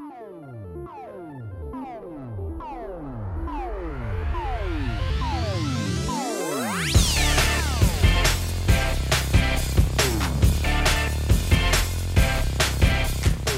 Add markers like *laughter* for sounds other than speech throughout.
Oh.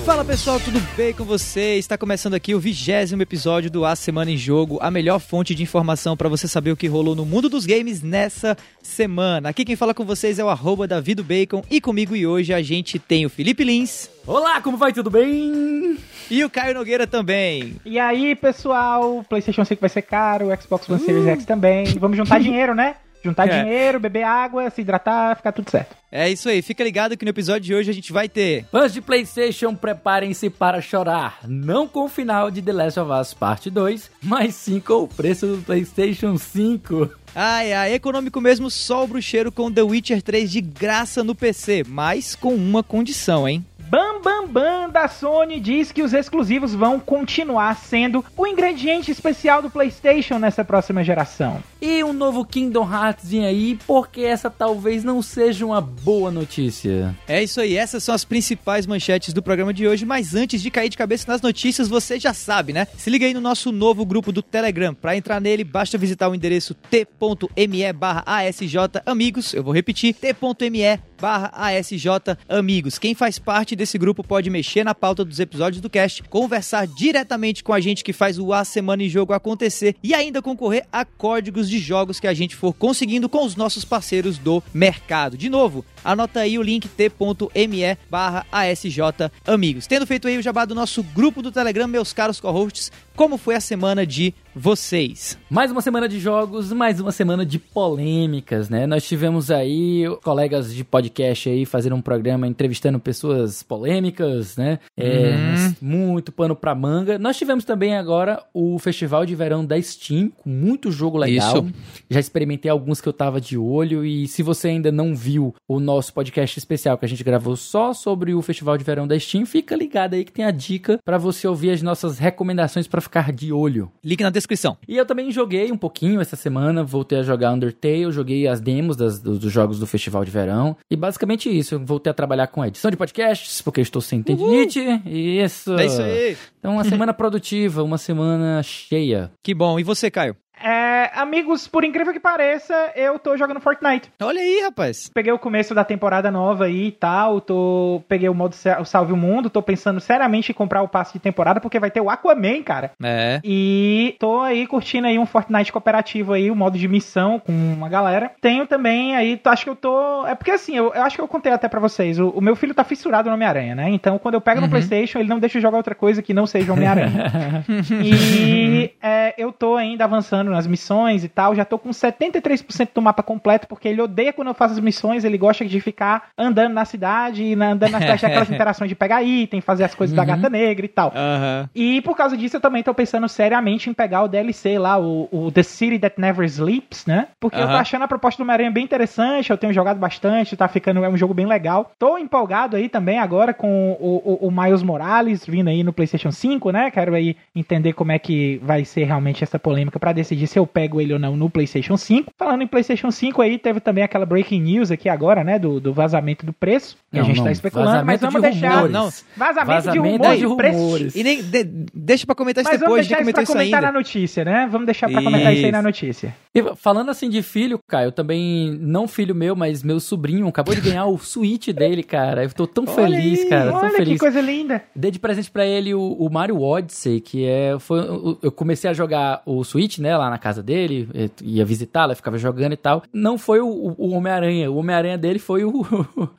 Fala pessoal, tudo bem com vocês? Está começando aqui o vigésimo episódio do A Semana em Jogo, a melhor fonte de informação para você saber o que rolou no mundo dos games nessa semana. Aqui quem fala com vocês é o arroba Bacon e comigo e hoje a gente tem o Felipe Lins. Olá, como vai? Tudo bem? E o Caio Nogueira também. E aí, pessoal, PlayStation 5 vai ser caro, o Xbox One Series X também. Vamos juntar *laughs* dinheiro, né? Juntar É. dinheiro, beber água, se hidratar, ficar tudo certo. É isso aí, fica ligado que no episódio de hoje a gente vai ter Fãs de PlayStation, preparem-se para chorar. Não com o final de The Last of Us Parte 2, mas sim com o preço do PlayStation 5. Ai, ai, econômico mesmo, só o bruxeiro com The Witcher 3 de graça no PC, mas com uma condição, hein? Bam Bam Bam da Sony diz que os exclusivos vão continuar sendo o ingrediente especial do PlayStation nessa próxima geração. E um novo Kingdom Hearts aí, porque essa talvez não seja uma boa notícia. É isso aí, essas são as principais manchetes do programa de hoje, mas antes de cair de cabeça nas notícias, você já sabe, né? Se liga aí no nosso novo grupo do Telegram. Para entrar nele, basta visitar o endereço t.me barra ASJ Amigos. Eu vou repetir, t.me barra ASJ Amigos. Quem faz parte desse grupo pode mexer na pauta dos episódios do cast, conversar diretamente com a gente que faz o A Semana em Jogo acontecer e ainda concorrer a códigos de jogos que a gente for conseguindo com os nossos parceiros do mercado. De novo, anota aí o link t.me barra ASJ Amigos. Tendo feito aí o jabá do nosso grupo do Telegram, meus caros co-hosts, como foi a semana de vocês? Mais uma semana de jogos, mais uma semana de polêmicas, né? Nós tivemos aí colegas de podcast aí fazendo um programa entrevistando pessoas polêmicas, né? É, Uhum. Muito pano pra manga. Nós tivemos também agora o Festival de Verão da Steam, com muito jogo legal. Isso. Já experimentei alguns que eu tava de olho e se você ainda não viu o nosso podcast especial que a gente gravou só sobre o Festival de Verão da Steam, fica ligado aí que tem a dica pra você ouvir as nossas recomendações pra ficar de olho. Link na descrição. E eu também joguei um pouquinho essa semana, voltei a jogar Undertale, joguei as demos das- do- dos jogos do Festival de Verão. E basicamente isso, eu voltei a trabalhar com a edição de podcasts, porque eu estou sem tendinite. Isso. É isso aí. Então, uma semana *laughs* produtiva, uma semana cheia. Que bom. E você, Caio? É, amigos, por incrível que pareça, eu tô jogando Fortnite. Olha aí, rapaz. Peguei o começo da temporada nova aí e tal, tô, peguei o modo o Salve o Mundo, tô pensando seriamente em comprar o passe de temporada, porque vai ter o Aquaman, cara. É. E tô aí curtindo aí um Fortnite cooperativo aí, o modo de missão com uma galera. Tenho também aí, acho que eu tô. É porque assim, eu, eu acho que eu contei até pra vocês. O, o meu filho tá fissurado no Homem-Aranha, né? Então quando eu pego no PlayStation, ele não deixa eu jogar outra coisa que não seja Homem-Aranha. *laughs* e é, eu tô ainda avançando nas missões e tal. Já tô com 73% do mapa completo, porque ele odeia quando eu faço as missões. Ele gosta de ficar andando na cidade, e andando na cidade, aquelas *laughs* interações de pegar item, fazer as coisas da gata negra e tal. Aham. E por causa disso, eu também tô pensando seriamente em pegar o DLC lá, o, o The City That Never Sleeps, né? Porque eu tô achando a proposta do Homem-Aranha bem interessante, eu tenho jogado bastante, tá ficando, é um jogo bem legal. Tô empolgado aí também agora com o, o, o Miles Morales vindo aí no PlayStation 5, né? Quero aí entender como é que vai ser realmente essa polêmica pra decidir se eu pego ele ou não no PlayStation 5. Falando em PlayStation 5 aí, teve também aquela breaking news aqui agora, né? Do, do vazamento do preço, que a Não, gente não, tá especulando, mas vazamento vamos de deixar... rumores. Não, Vazamento, Vazamento de de rumores, preço- rumores. E nem de- deixa pra comentar isso mas vamos depois, de deixar isso comentar pra isso comentar ainda. na notícia, né? Vamos deixar pra comentar isso aí na Isso. notícia. E falando assim de filho, Caio, também, não filho meu, mas meu sobrinho, acabou de ganhar o *laughs* Switch dele, cara. Eu tô tão Olha feliz, aí, cara. Olha que feliz. coisa linda. Dei de presente pra ele o, o Mario Odyssey, que é. Foi, eu comecei a jogar o Switch, né, lá na casa dele, eu ia visitá-lo, eu ficava jogando e tal. Não foi o, o Homem-Aranha, o Homem-Aranha dele foi *laughs* o,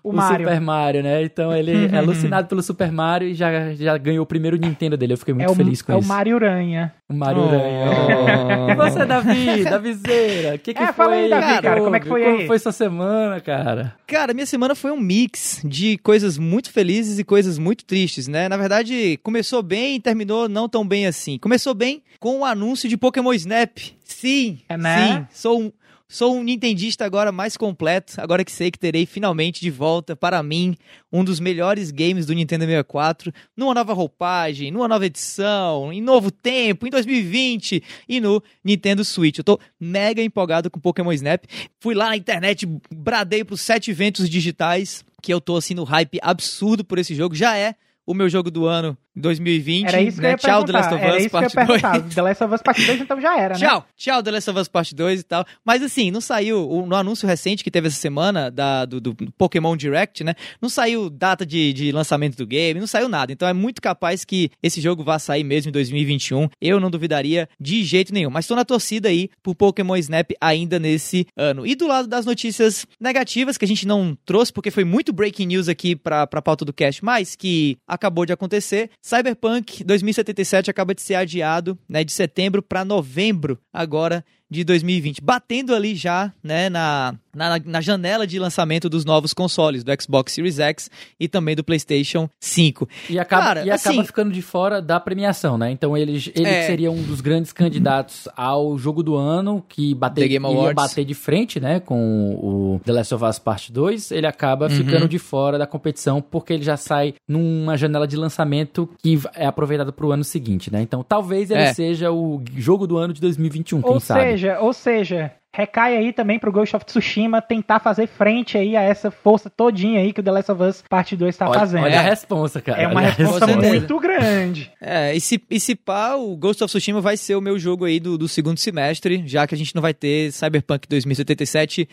o, Mario. Super Mario, né? Então ele é *laughs* alucinado pelo Super Mario e já, já ganhou o primeiro Nintendo dele. Eu fiquei muito é o, feliz com é isso. o Mario Uranha. O Mario Oh. Aranha. E você, Davi, *laughs* Davizeira? O que, que É, foi? fala aí, Davi, cara, como é que foi Como aí? foi sua semana, cara? Cara, minha semana foi um mix de coisas muito felizes e coisas muito tristes, né? Na verdade, começou bem e terminou não tão bem assim. Começou bem com o anúncio de Pokémon Snap. Sim, É, né? sim, sou um Sou um nintendista agora mais completo, agora que sei que terei finalmente de volta para mim um dos melhores games do Nintendo 64, numa nova roupagem, numa nova edição, em novo tempo, em 2020 e no Nintendo Switch. Eu tô mega empolgado com Pokémon Snap. Fui lá na internet, bradei pros sete eventos digitais, que eu tô assim no hype absurdo por esse jogo. Já é o meu jogo do ano 2020. Era isso que né? eu ia Tchau, The. Last of Era Us isso que eu ia Part 2. perguntar. The Last of Us Part 2 então já era, né? Tchau, tchau, The Last of Us Part 2 e tal. Mas assim, não saiu, no anúncio recente que teve essa semana da, do, do Pokémon Direct, né? Não saiu data de, de lançamento do game, não saiu nada. Então é muito capaz que esse jogo vá sair mesmo em 2021. Eu não duvidaria de jeito nenhum. Mas tô na torcida aí por Pokémon Snap ainda nesse ano. E do lado das notícias negativas, que a gente não trouxe, porque foi muito breaking news aqui pra, pra pauta do cast, mas que acabou de acontecer. Cyberpunk 2077 acaba de ser adiado, né, de setembro para novembro agora de 2020, batendo ali já, né, na, na, na janela de lançamento dos novos consoles, do Xbox Series X e também do PlayStation 5. E acaba, Cara, e acaba assim- ficando de fora da premiação, né? Então ele, ele É. seria um dos grandes candidatos ao jogo do ano, que bater, The Game iria Awards. bater de frente, né? Com o The Last of Us Part 2. Ele acaba Uhum. ficando de fora da competição, porque ele já sai numa janela de lançamento que é aproveitada pro ano seguinte, né? Então talvez ele É. seja o jogo do ano de 2021, quem Ou sabe. Seja, ou seja, recai aí também pro Ghost of Tsushima tentar fazer frente aí a essa força todinha aí que o The Last of Us Parte 2 tá olha, fazendo. olha É. a responsa, cara. É uma resposta muito grande. É, e se, e se pá, o Ghost of Tsushima vai ser o meu jogo aí do, do segundo semestre, já que a gente não vai ter Cyberpunk 2077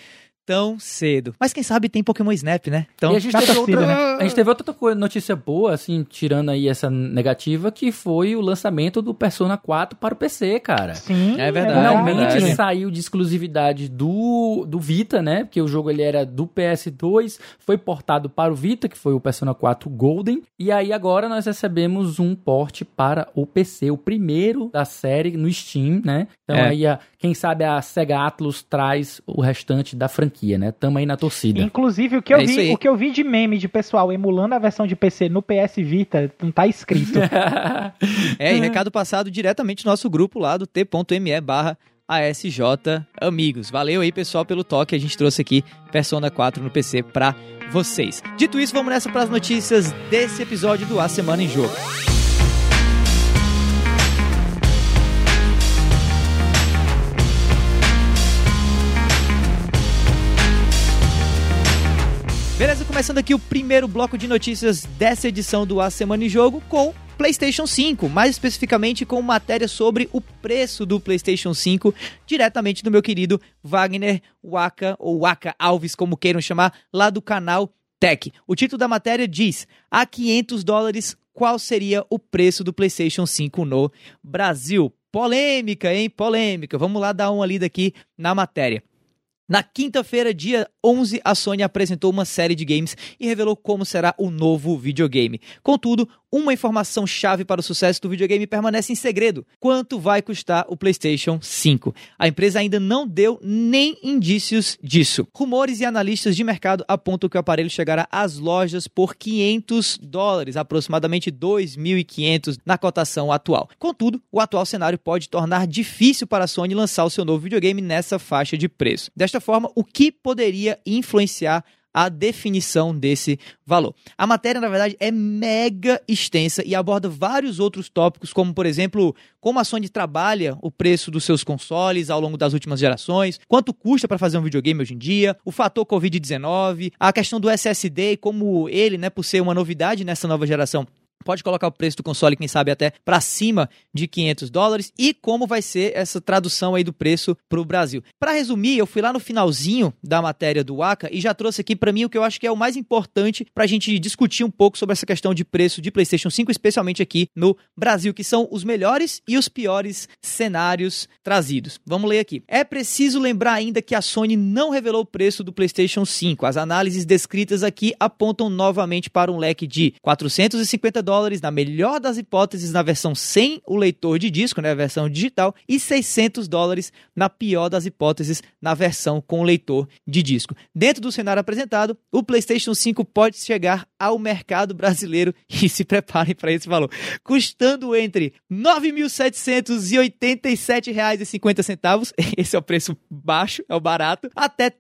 tão cedo. Mas quem sabe tem Pokémon Snap, né? Então, e a gente, teve torcida, outra, né? a gente teve outra notícia boa, assim, tirando aí essa negativa, que foi o lançamento do Persona 4 para o PC, cara. Sim, É verdade, Finalmente verdade. saiu de exclusividade do, do Vita, né? Porque o jogo ele era do PS2, foi portado para o Vita, que foi o Persona 4 Golden. E aí agora nós recebemos um porte para o PC, o primeiro da série no Steam, né? Então É. aí, a- quem sabe a Sega Atlus traz o restante da franquia, né? Tamo aí na torcida. Inclusive, o que, eu É vi, o que eu vi de meme de pessoal emulando a versão de PC no PS Vita, não tá escrito. *laughs* É, e recado passado diretamente no nosso grupo lá do t.me barra ASJ Amigos. Valeu aí, pessoal, pelo toque. A gente trouxe aqui Persona 4 no PC pra vocês. Dito isso, vamos nessa pras notícias desse episódio do A Semana em Jogo. Beleza, começando aqui o primeiro bloco de notícias dessa edição do A Semana em Jogo com PlayStation 5, mais especificamente com matéria sobre o preço do PlayStation 5, diretamente do meu querido Wagner Waka, ou Waka Alves, como queiram chamar, lá do canal Tech. O título da matéria diz: A 500 dólares, qual seria o preço do PlayStation 5 no Brasil? Polêmica, hein? Polêmica. Vamos lá dar uma lida aqui na matéria. Na quinta-feira, dia 11, a Sony apresentou uma série de games e revelou como será o novo videogame. Contudo, uma informação chave para o sucesso do videogame permanece em segredo: quanto vai custar o PlayStation 5? A empresa ainda não deu nem indícios disso. Rumores e analistas de mercado apontam que o aparelho chegará às lojas por 500 dólares, aproximadamente 2.500 na cotação atual. Contudo, o atual cenário pode tornar difícil para a Sony lançar o seu novo videogame nessa faixa de preço. Desta forma, o que poderia influenciar a definição desse valor. A matéria, na verdade, é mega extensa e aborda vários outros tópicos, como, por exemplo, como a Sony trabalha o preço dos seus consoles ao longo das últimas gerações, quanto custa para fazer um videogame hoje em dia, o fator Covid-19, a questão do SSD e como ele, né, por ser uma novidade nessa nova geração, pode colocar o preço do console, quem sabe até para cima de 500 dólares e como vai ser essa tradução aí do preço para o Brasil. Para resumir, eu fui lá no finalzinho da matéria do Waka e já trouxe aqui para mim o que eu acho que é o mais importante para a gente discutir um pouco sobre essa questão de preço de PlayStation 5, especialmente aqui no Brasil, que são os melhores e os piores cenários trazidos. Vamos ler aqui. É preciso lembrar ainda que a Sony não revelou o preço do PlayStation 5. As análises descritas aqui apontam novamente para um leque de 450 dólares, na melhor das hipóteses, na versão sem o leitor de disco, né, a versão digital, e 600 dólares na pior das hipóteses, na versão com leitor de disco. Dentro do cenário apresentado, o PlayStation 5 pode chegar ao mercado brasileiro *laughs* e se preparem para esse valor, custando entre R$ 9.787,50, *laughs* esse é o preço baixo, é o barato, até R$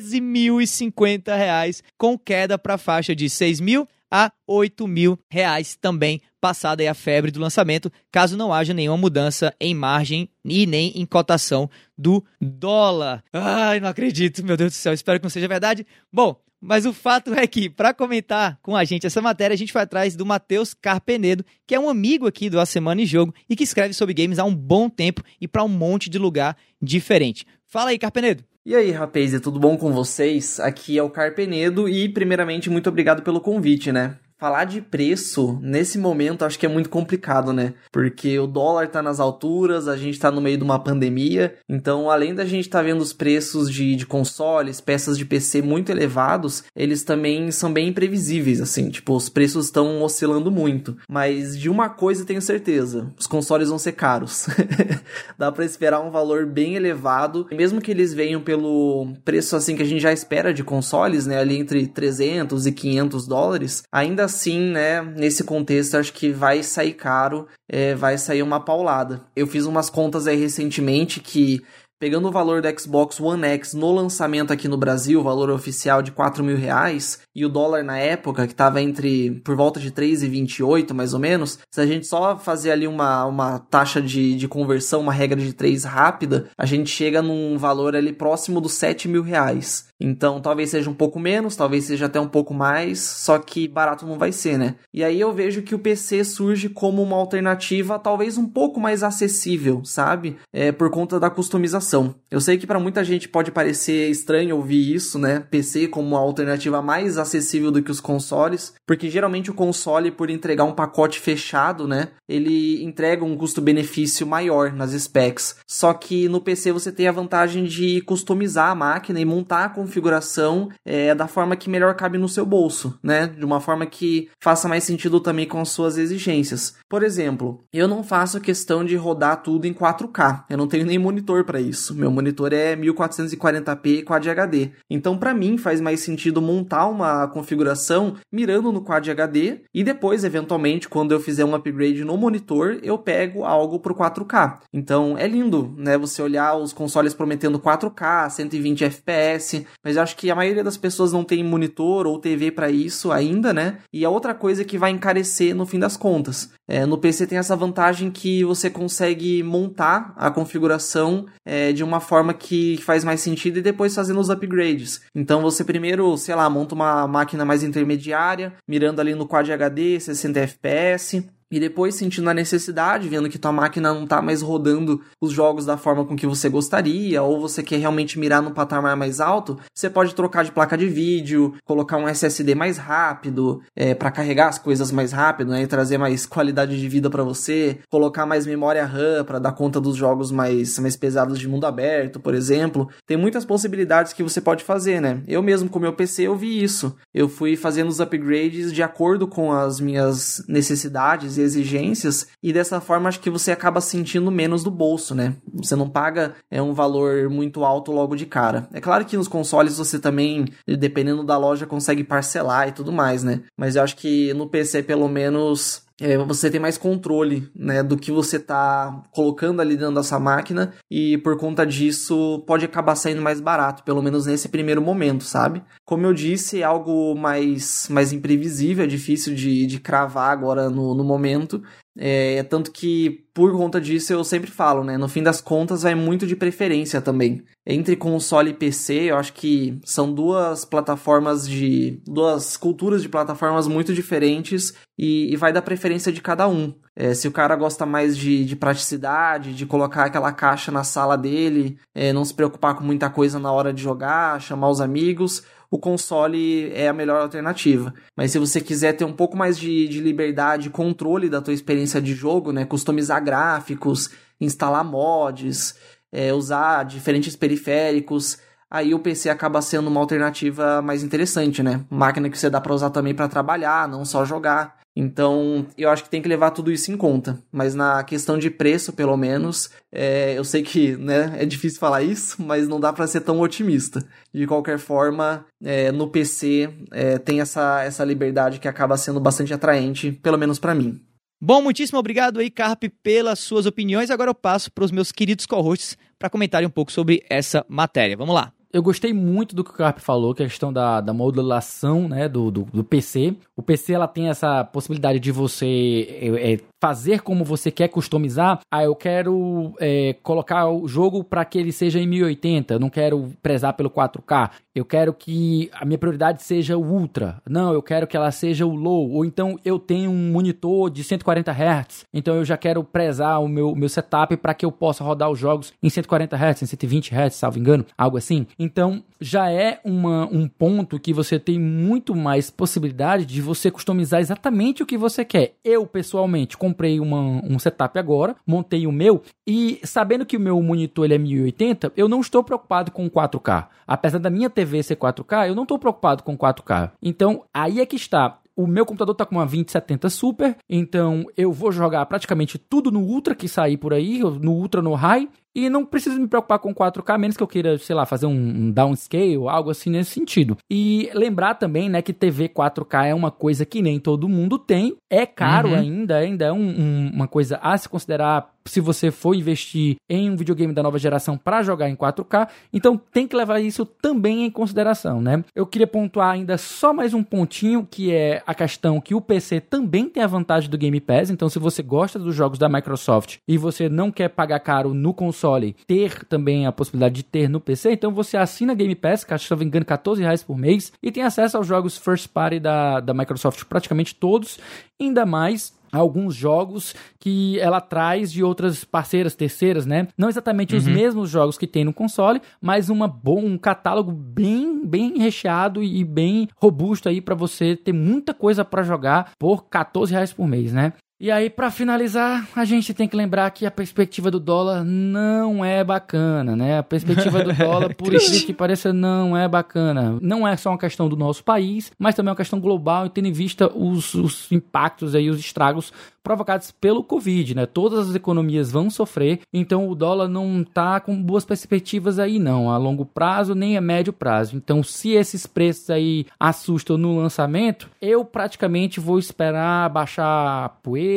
13.050, com queda para a faixa de R$ 6.000 a 8 mil reais também, passada a febre do lançamento, caso não haja nenhuma mudança em margem e nem em cotação do dólar. Ai, não acredito, meu Deus do céu, espero que não seja verdade. Bom, Mas o fato é que, para comentar com a gente essa matéria, a gente foi atrás do Matheus Carpenedo, que é um amigo aqui do A Semana em Jogo e que escreve sobre games há um bom tempo e para um monte de lugar diferente. Fala aí, Carpenedo. E aí, rapaz, é tudo bom com vocês? Aqui é o Carpenedo e, primeiramente, muito obrigado pelo convite, né? Falar de preço nesse momento acho que é muito complicado, né? Porque o dólar tá nas alturas, a gente tá no meio de uma pandemia, então além da gente tá vendo os preços de, de consoles, peças de PC muito elevados, eles também são bem imprevisíveis, assim, tipo, os preços estão oscilando muito. Mas de uma coisa tenho certeza, os consoles vão ser caros. *laughs* Dá para esperar um valor bem elevado, mesmo que eles venham pelo preço assim que a gente já espera de consoles, né, ali entre 300 e 500 dólares, ainda assim, né, nesse contexto, acho que vai sair caro, é, vai sair uma paulada. Eu fiz umas contas aí recentemente que pegando o valor do Xbox One X no lançamento aqui no Brasil, o valor oficial de 4 mil reais, e o dólar na época, que estava entre por volta de 3,28 mais ou menos, se a gente só fazer ali uma, uma taxa de, de conversão, uma regra de 3 rápida, a gente chega num valor ali próximo dos 7 mil reais. Então, talvez seja um pouco menos, talvez seja até um pouco mais, só que barato não vai ser, né? E aí eu vejo que o PC surge como uma alternativa talvez um pouco mais acessível, sabe? É por conta da customização. Eu sei que para muita gente pode parecer estranho ouvir isso, né? PC como uma alternativa mais acessível do que os consoles, porque geralmente o console por entregar um pacote fechado, né, ele entrega um custo-benefício maior nas specs. Só que no PC você tem a vantagem de customizar a máquina e montar a configuração é, da forma que melhor cabe no seu bolso, né? De uma forma que faça mais sentido também com as suas exigências. Por exemplo, eu não faço questão de rodar tudo em 4K. Eu não tenho nem monitor para isso. Meu monitor é 1440p Quad HD. Então, para mim, faz mais sentido montar uma configuração mirando no Quad HD e depois, eventualmente, quando eu fizer um upgrade no monitor, eu pego algo pro 4K. Então, é lindo, né? Você olhar os consoles prometendo 4K, 120 FPS, mas eu acho que a maioria das pessoas não tem monitor ou TV para isso ainda, né? E a outra coisa que vai encarecer no fim das contas. É, no PC tem essa vantagem que você consegue montar a configuração é, de uma forma que faz mais sentido e depois fazendo os upgrades. Então você primeiro, sei lá, monta uma máquina mais intermediária, mirando ali no Quad HD, 60 FPS e depois sentindo a necessidade, vendo que tua máquina não está mais rodando os jogos da forma com que você gostaria, ou você quer realmente mirar no patamar mais alto, você pode trocar de placa de vídeo, colocar um SSD mais rápido, é, para carregar as coisas mais rápido, né, e trazer mais qualidade de vida para você, colocar mais memória RAM para dar conta dos jogos mais, mais pesados de mundo aberto, por exemplo. Tem muitas possibilidades que você pode fazer, né? Eu mesmo com meu PC eu vi isso. Eu fui fazendo os upgrades de acordo com as minhas necessidades exigências e dessa forma acho que você acaba sentindo menos do bolso, né? Você não paga é um valor muito alto logo de cara. É claro que nos consoles você também, dependendo da loja, consegue parcelar e tudo mais, né? Mas eu acho que no PC pelo menos é, você tem mais controle né, do que você está colocando ali dentro dessa máquina e por conta disso pode acabar saindo mais barato, pelo menos nesse primeiro momento, sabe? Como eu disse, é algo mais, mais imprevisível, é difícil de, de cravar agora no, no momento, é, tanto que, por conta disso, eu sempre falo, né? No fim das contas, vai muito de preferência também. Entre console e PC, eu acho que são duas plataformas de. duas culturas de plataformas muito diferentes e, e vai da preferência de cada um. É, se o cara gosta mais de, de, praticidade, de colocar aquela caixa na sala dele, é, não se preocupar com muita coisa na hora de jogar, chamar os amigos, o console é a melhor alternativa. Mas se você quiser ter um pouco mais de, de liberdade controle da tua experiência de jogo, né, customizar gráficos, instalar mods, é, usar diferentes periféricos, aí o PC acaba sendo uma alternativa mais interessante, né? Máquina que você dá para usar também para trabalhar, não só jogar. Então, eu acho que tem que levar tudo isso em conta. Mas na questão de preço, pelo menos, é, eu sei que né, é difícil falar isso, mas não dá para ser tão otimista. De qualquer forma, é, no PC é, tem essa, essa liberdade que acaba sendo bastante atraente, pelo menos para mim. Bom, muitíssimo obrigado aí, Carpe, pelas suas opiniões. Agora eu passo para os meus queridos co-hosts para comentarem um pouco sobre essa matéria. Vamos lá eu gostei muito do que o Carp falou, é questão da, da modulação né, do, do, do, PC. O PC ela tem essa possibilidade de você é, é, fazer como você quer customizar, ah, eu quero é, colocar o jogo para que ele seja em 1080, eu não quero prezar pelo 4K, eu quero que a minha prioridade seja o Ultra, não, eu quero que ela seja o Low, ou então eu tenho um monitor de 140 Hz, então eu já quero prezar o meu, meu setup para que eu possa rodar os jogos em 140 Hz, em 120 Hz, salvo engano, algo assim. Então já é uma, um ponto que você tem muito mais possibilidade de você customizar exatamente o que você quer. Eu, pessoalmente, comprei uma, um setup agora, montei o meu e sabendo que o meu monitor ele é 1080, eu não estou preocupado com 4K. Apesar da minha TV ser 4K, eu não estou preocupado com 4K. Então, aí é que está o meu computador tá com uma 2070 Super, então eu vou jogar praticamente tudo no Ultra que sair por aí, no Ultra, no High, e não preciso me preocupar com 4K, menos que eu queira, sei lá, fazer um downscale, algo assim nesse sentido. E lembrar também, né, que TV 4K é uma coisa que nem todo mundo tem, é caro uhum. ainda, ainda é um, um, uma coisa a se considerar se você for investir em um videogame da nova geração para jogar em 4K, então tem que levar isso também em consideração, né? Eu queria pontuar ainda só mais um pontinho, que é a questão que o PC também tem a vantagem do Game Pass, então se você gosta dos jogos da Microsoft e você não quer pagar caro no console, ter também a possibilidade de ter no PC, então você assina Game Pass, que acho que se não me engano 14 reais por mês, e tem acesso aos jogos first party da, da Microsoft praticamente todos, ainda mais alguns jogos que ela traz de outras parceiras terceiras, né? Não exatamente uhum. os mesmos jogos que tem no console, mas uma bom, um catálogo bem, bem recheado e bem robusto aí para você ter muita coisa para jogar por 14 reais por mês, né? E aí, para finalizar, a gente tem que lembrar que a perspectiva do dólar não é bacana, né? A perspectiva do *laughs* dólar, por isso que pareça, não é bacana. Não é só uma questão do nosso país, mas também é uma questão global e tendo em vista os, os impactos aí, os estragos provocados pelo Covid, né? Todas as economias vão sofrer, então o dólar não tá com boas perspectivas aí não, a longo prazo nem a médio prazo. Então, se esses preços aí assustam no lançamento, eu praticamente vou esperar baixar a poeira,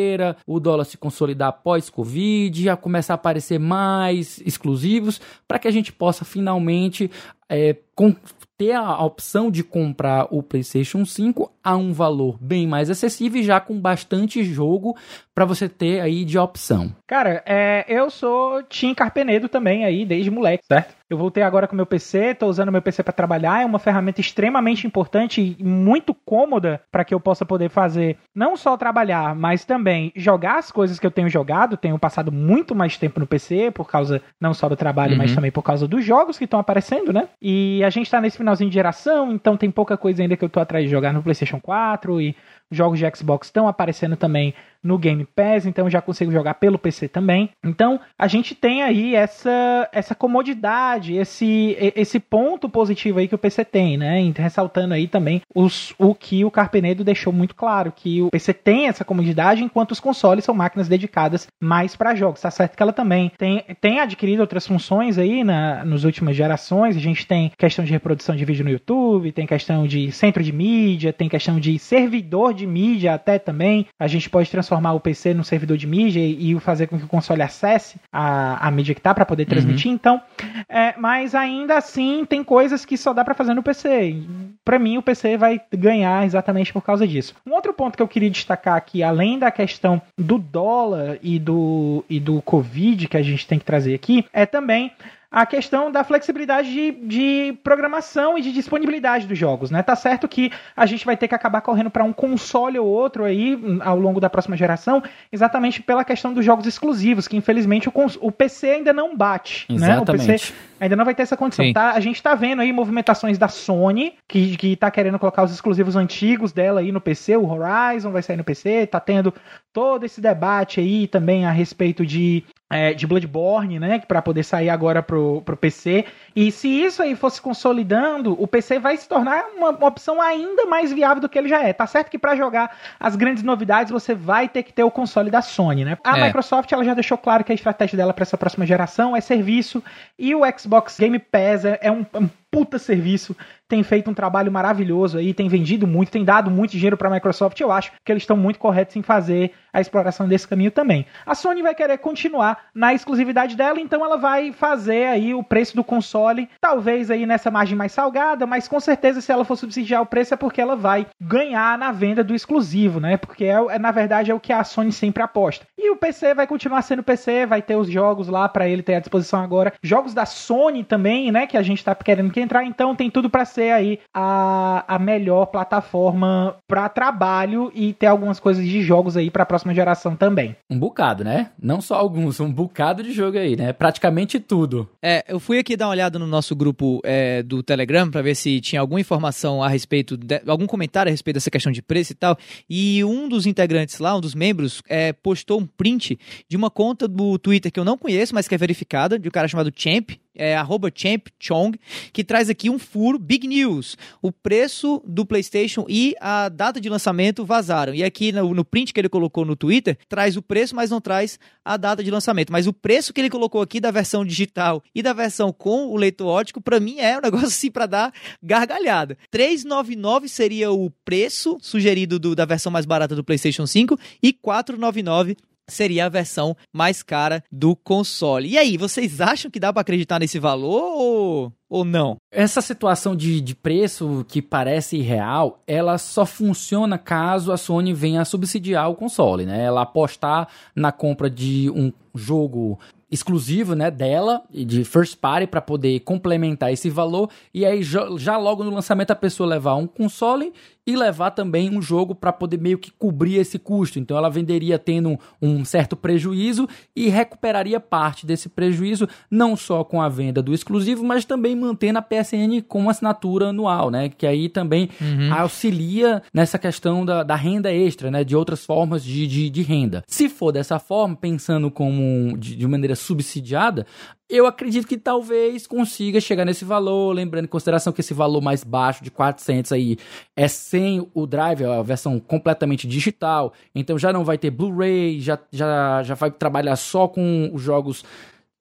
o dólar se consolidar pós-Covid, a começar a aparecer mais exclusivos, para que a gente possa finalmente é, com, ter a opção de comprar o PlayStation 5 a um valor bem mais acessível e já com bastante jogo para você ter aí de opção. Cara, é, eu sou Tim Carpenedo também aí desde moleque, certo? Eu voltei agora com meu PC, tô usando meu PC para trabalhar, é uma ferramenta extremamente importante e muito cômoda para que eu possa poder fazer não só trabalhar, mas também jogar as coisas que eu tenho jogado. Tenho passado muito mais tempo no PC por causa não só do trabalho, uhum. mas também por causa dos jogos que estão aparecendo, né? E a gente tá nesse finalzinho de geração, então tem pouca coisa ainda que eu tô atrás de jogar no PlayStation 4 e jogos de Xbox estão aparecendo também no Game Pass, então já consigo jogar pelo PC também. Então a gente tem aí essa, essa comodidade, esse, esse ponto positivo aí que o PC tem, né? Ressaltando aí também os, o que o Carpenedo deixou muito claro, que o PC tem essa comodidade, enquanto os consoles são máquinas dedicadas mais para jogos. Tá certo que ela também tem, tem adquirido outras funções aí na, nas últimas gerações. A gente tem questão de reprodução de vídeo no YouTube, tem questão de centro de mídia, tem questão de servidor de mídia até também. A gente pode transformar transformar o PC num servidor de mídia e, fazer com que o console acesse a, a mídia que tá para poder transmitir. Uhum. Então, é, mas ainda assim tem coisas que só dá para fazer no PC. Para mim, o PC vai ganhar exatamente por causa disso. Um outro ponto que eu queria destacar aqui, além da questão do dólar e do, e do Covid que a gente tem que trazer aqui, é também a questão da flexibilidade de, de, programação e de disponibilidade dos jogos, né? Tá certo que a gente vai ter que acabar correndo para um console ou outro aí hum, ao longo da próxima geração, exatamente pela questão dos jogos exclusivos, que infelizmente o, o PC ainda não bate, exatamente. né? O PC ainda não vai ter essa condição. Tá? A gente tá vendo aí movimentações da Sony, que, que tá querendo colocar os exclusivos antigos dela aí no PC, o Horizon vai sair no PC, tá tendo todo esse debate aí também a respeito de é, de Bloodborne, né, para poder sair agora pro, pro PC. E se isso aí fosse consolidando, o PC vai se tornar uma, uma opção ainda mais viável do que ele já é. Tá certo que para jogar as grandes novidades você vai ter que ter o console da Sony, né? A é. Microsoft ela já deixou claro que a estratégia dela para essa próxima geração é serviço e o Xbox Game Pass é, é um, um puta serviço, tem feito um trabalho maravilhoso aí, tem vendido muito, tem dado muito dinheiro para a Microsoft. Eu acho que eles estão muito corretos em fazer a exploração desse caminho também. A Sony vai querer continuar na exclusividade dela, então ela vai fazer aí o preço do console, talvez aí nessa margem mais salgada, mas com certeza se ela for subsidiar o preço é porque ela vai ganhar na venda do exclusivo, né? Porque é, é na verdade é o que a Sony sempre aposta. E o PC vai continuar sendo PC, vai ter os jogos lá para ele ter à disposição agora, jogos da Sony também, né, que a gente tá querendo que entrar, então tem tudo para ser aí a, a melhor plataforma para trabalho e ter algumas coisas de jogos aí para a próxima geração também. Um bocado, né? Não só alguns, um bocado de jogo aí, né? Praticamente tudo. É, eu fui aqui dar uma olhada no nosso grupo é, do Telegram para ver se tinha alguma informação a respeito, de, algum comentário a respeito dessa questão de preço e tal. E um dos integrantes lá, um dos membros, é, postou um print de uma conta do Twitter que eu não conheço, mas que é verificada, de um cara chamado Champ, é Champ Chong, que traz aqui um furo, big news. O preço do PlayStation e a data de lançamento vazaram. E aqui no, no, print que ele colocou no Twitter, traz o preço, mas não traz a data de lançamento. Mas o preço que ele colocou aqui da versão digital e da versão com o leitor ótico, para mim é um *laughs* negócio assim para dar gargalhada. 399 seria o preço sugerido do, da versão mais barata do PlayStation 5 e 499 seria a versão mais cara do console. E aí, vocês acham que dá para acreditar nesse valor ou, ou não? Essa situação de, de preço que parece irreal, ela só funciona caso a Sony venha subsidiar o console, né? Ela apostar na compra de um jogo exclusivo, né, dela e de first party para poder complementar esse valor e aí já, logo no lançamento a pessoa levar um console e levar também um jogo para poder meio que cobrir esse custo. Então ela venderia tendo um certo prejuízo e recuperaria parte desse prejuízo não só com a venda do exclusivo, mas também mantendo a PSN com assinatura anual, né? Que aí também uhum. auxilia nessa questão da, da, renda extra, né? De outras formas de, de, de renda. Se for dessa forma, pensando como de, de maneira subsidiada, eu acredito que talvez consiga chegar nesse valor, lembrando em consideração que esse valor mais baixo de 400 aí é sem o drive, a versão completamente digital, então já não vai ter Blu-ray, já, já, já vai trabalhar só com os jogos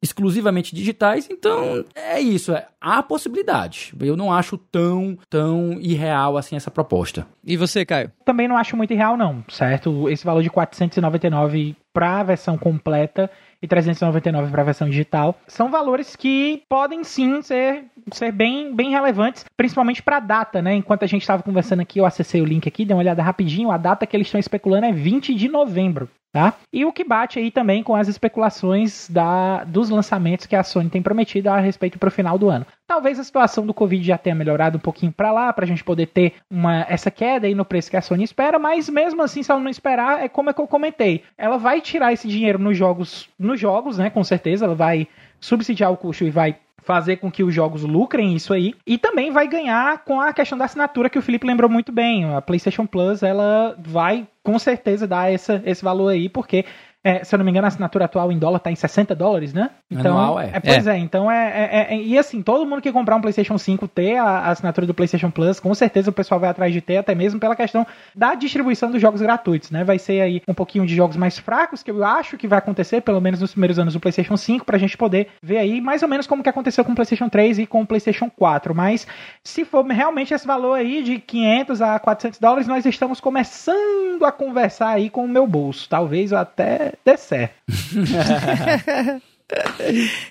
exclusivamente digitais, então é isso, é, há possibilidade. Eu não acho tão, tão irreal assim essa proposta. E você, Caio? Também não acho muito irreal não, certo? Esse valor de 499 para a versão completa e 399 para a versão digital. São valores que podem sim ser, ser bem, bem relevantes, principalmente para a data, né? Enquanto a gente estava conversando aqui, eu acessei o link aqui, dei uma olhada rapidinho, a data que eles estão especulando é 20 de novembro. Tá? E o que bate aí também com as especulações da, dos lançamentos que a Sony tem prometido a respeito para o final do ano. Talvez a situação do Covid já tenha melhorado um pouquinho para lá, para a gente poder ter uma, essa queda aí no preço que a Sony espera, mas mesmo assim, se ela não esperar, é como é que eu comentei. Ela vai tirar esse dinheiro nos jogos, nos jogos, né? Com certeza, ela vai subsidiar o custo e vai fazer com que os jogos lucrem isso aí e também vai ganhar com a questão da assinatura que o Felipe lembrou muito bem. A PlayStation Plus ela vai com certeza dar essa, esse valor aí porque é, se eu não me engano, a assinatura atual em dólar tá em 60 dólares, né? Então, Anual, é. é pois é. é então é, é, é, E assim, todo mundo que comprar um PlayStation 5 ter a, a, assinatura do PlayStation Plus, com certeza o pessoal vai atrás de ter, até mesmo pela questão da distribuição dos jogos gratuitos, né? Vai ser aí um pouquinho de jogos mais fracos, que eu acho que vai acontecer, pelo menos nos primeiros anos do PlayStation 5, pra gente poder ver aí mais ou menos como que aconteceu com o PlayStation 3 e com o PlayStation 4. Mas se for realmente esse valor aí de 500 a 400 dólares, nós estamos começando a conversar aí com o meu bolso. Talvez até dê certo. *laughs*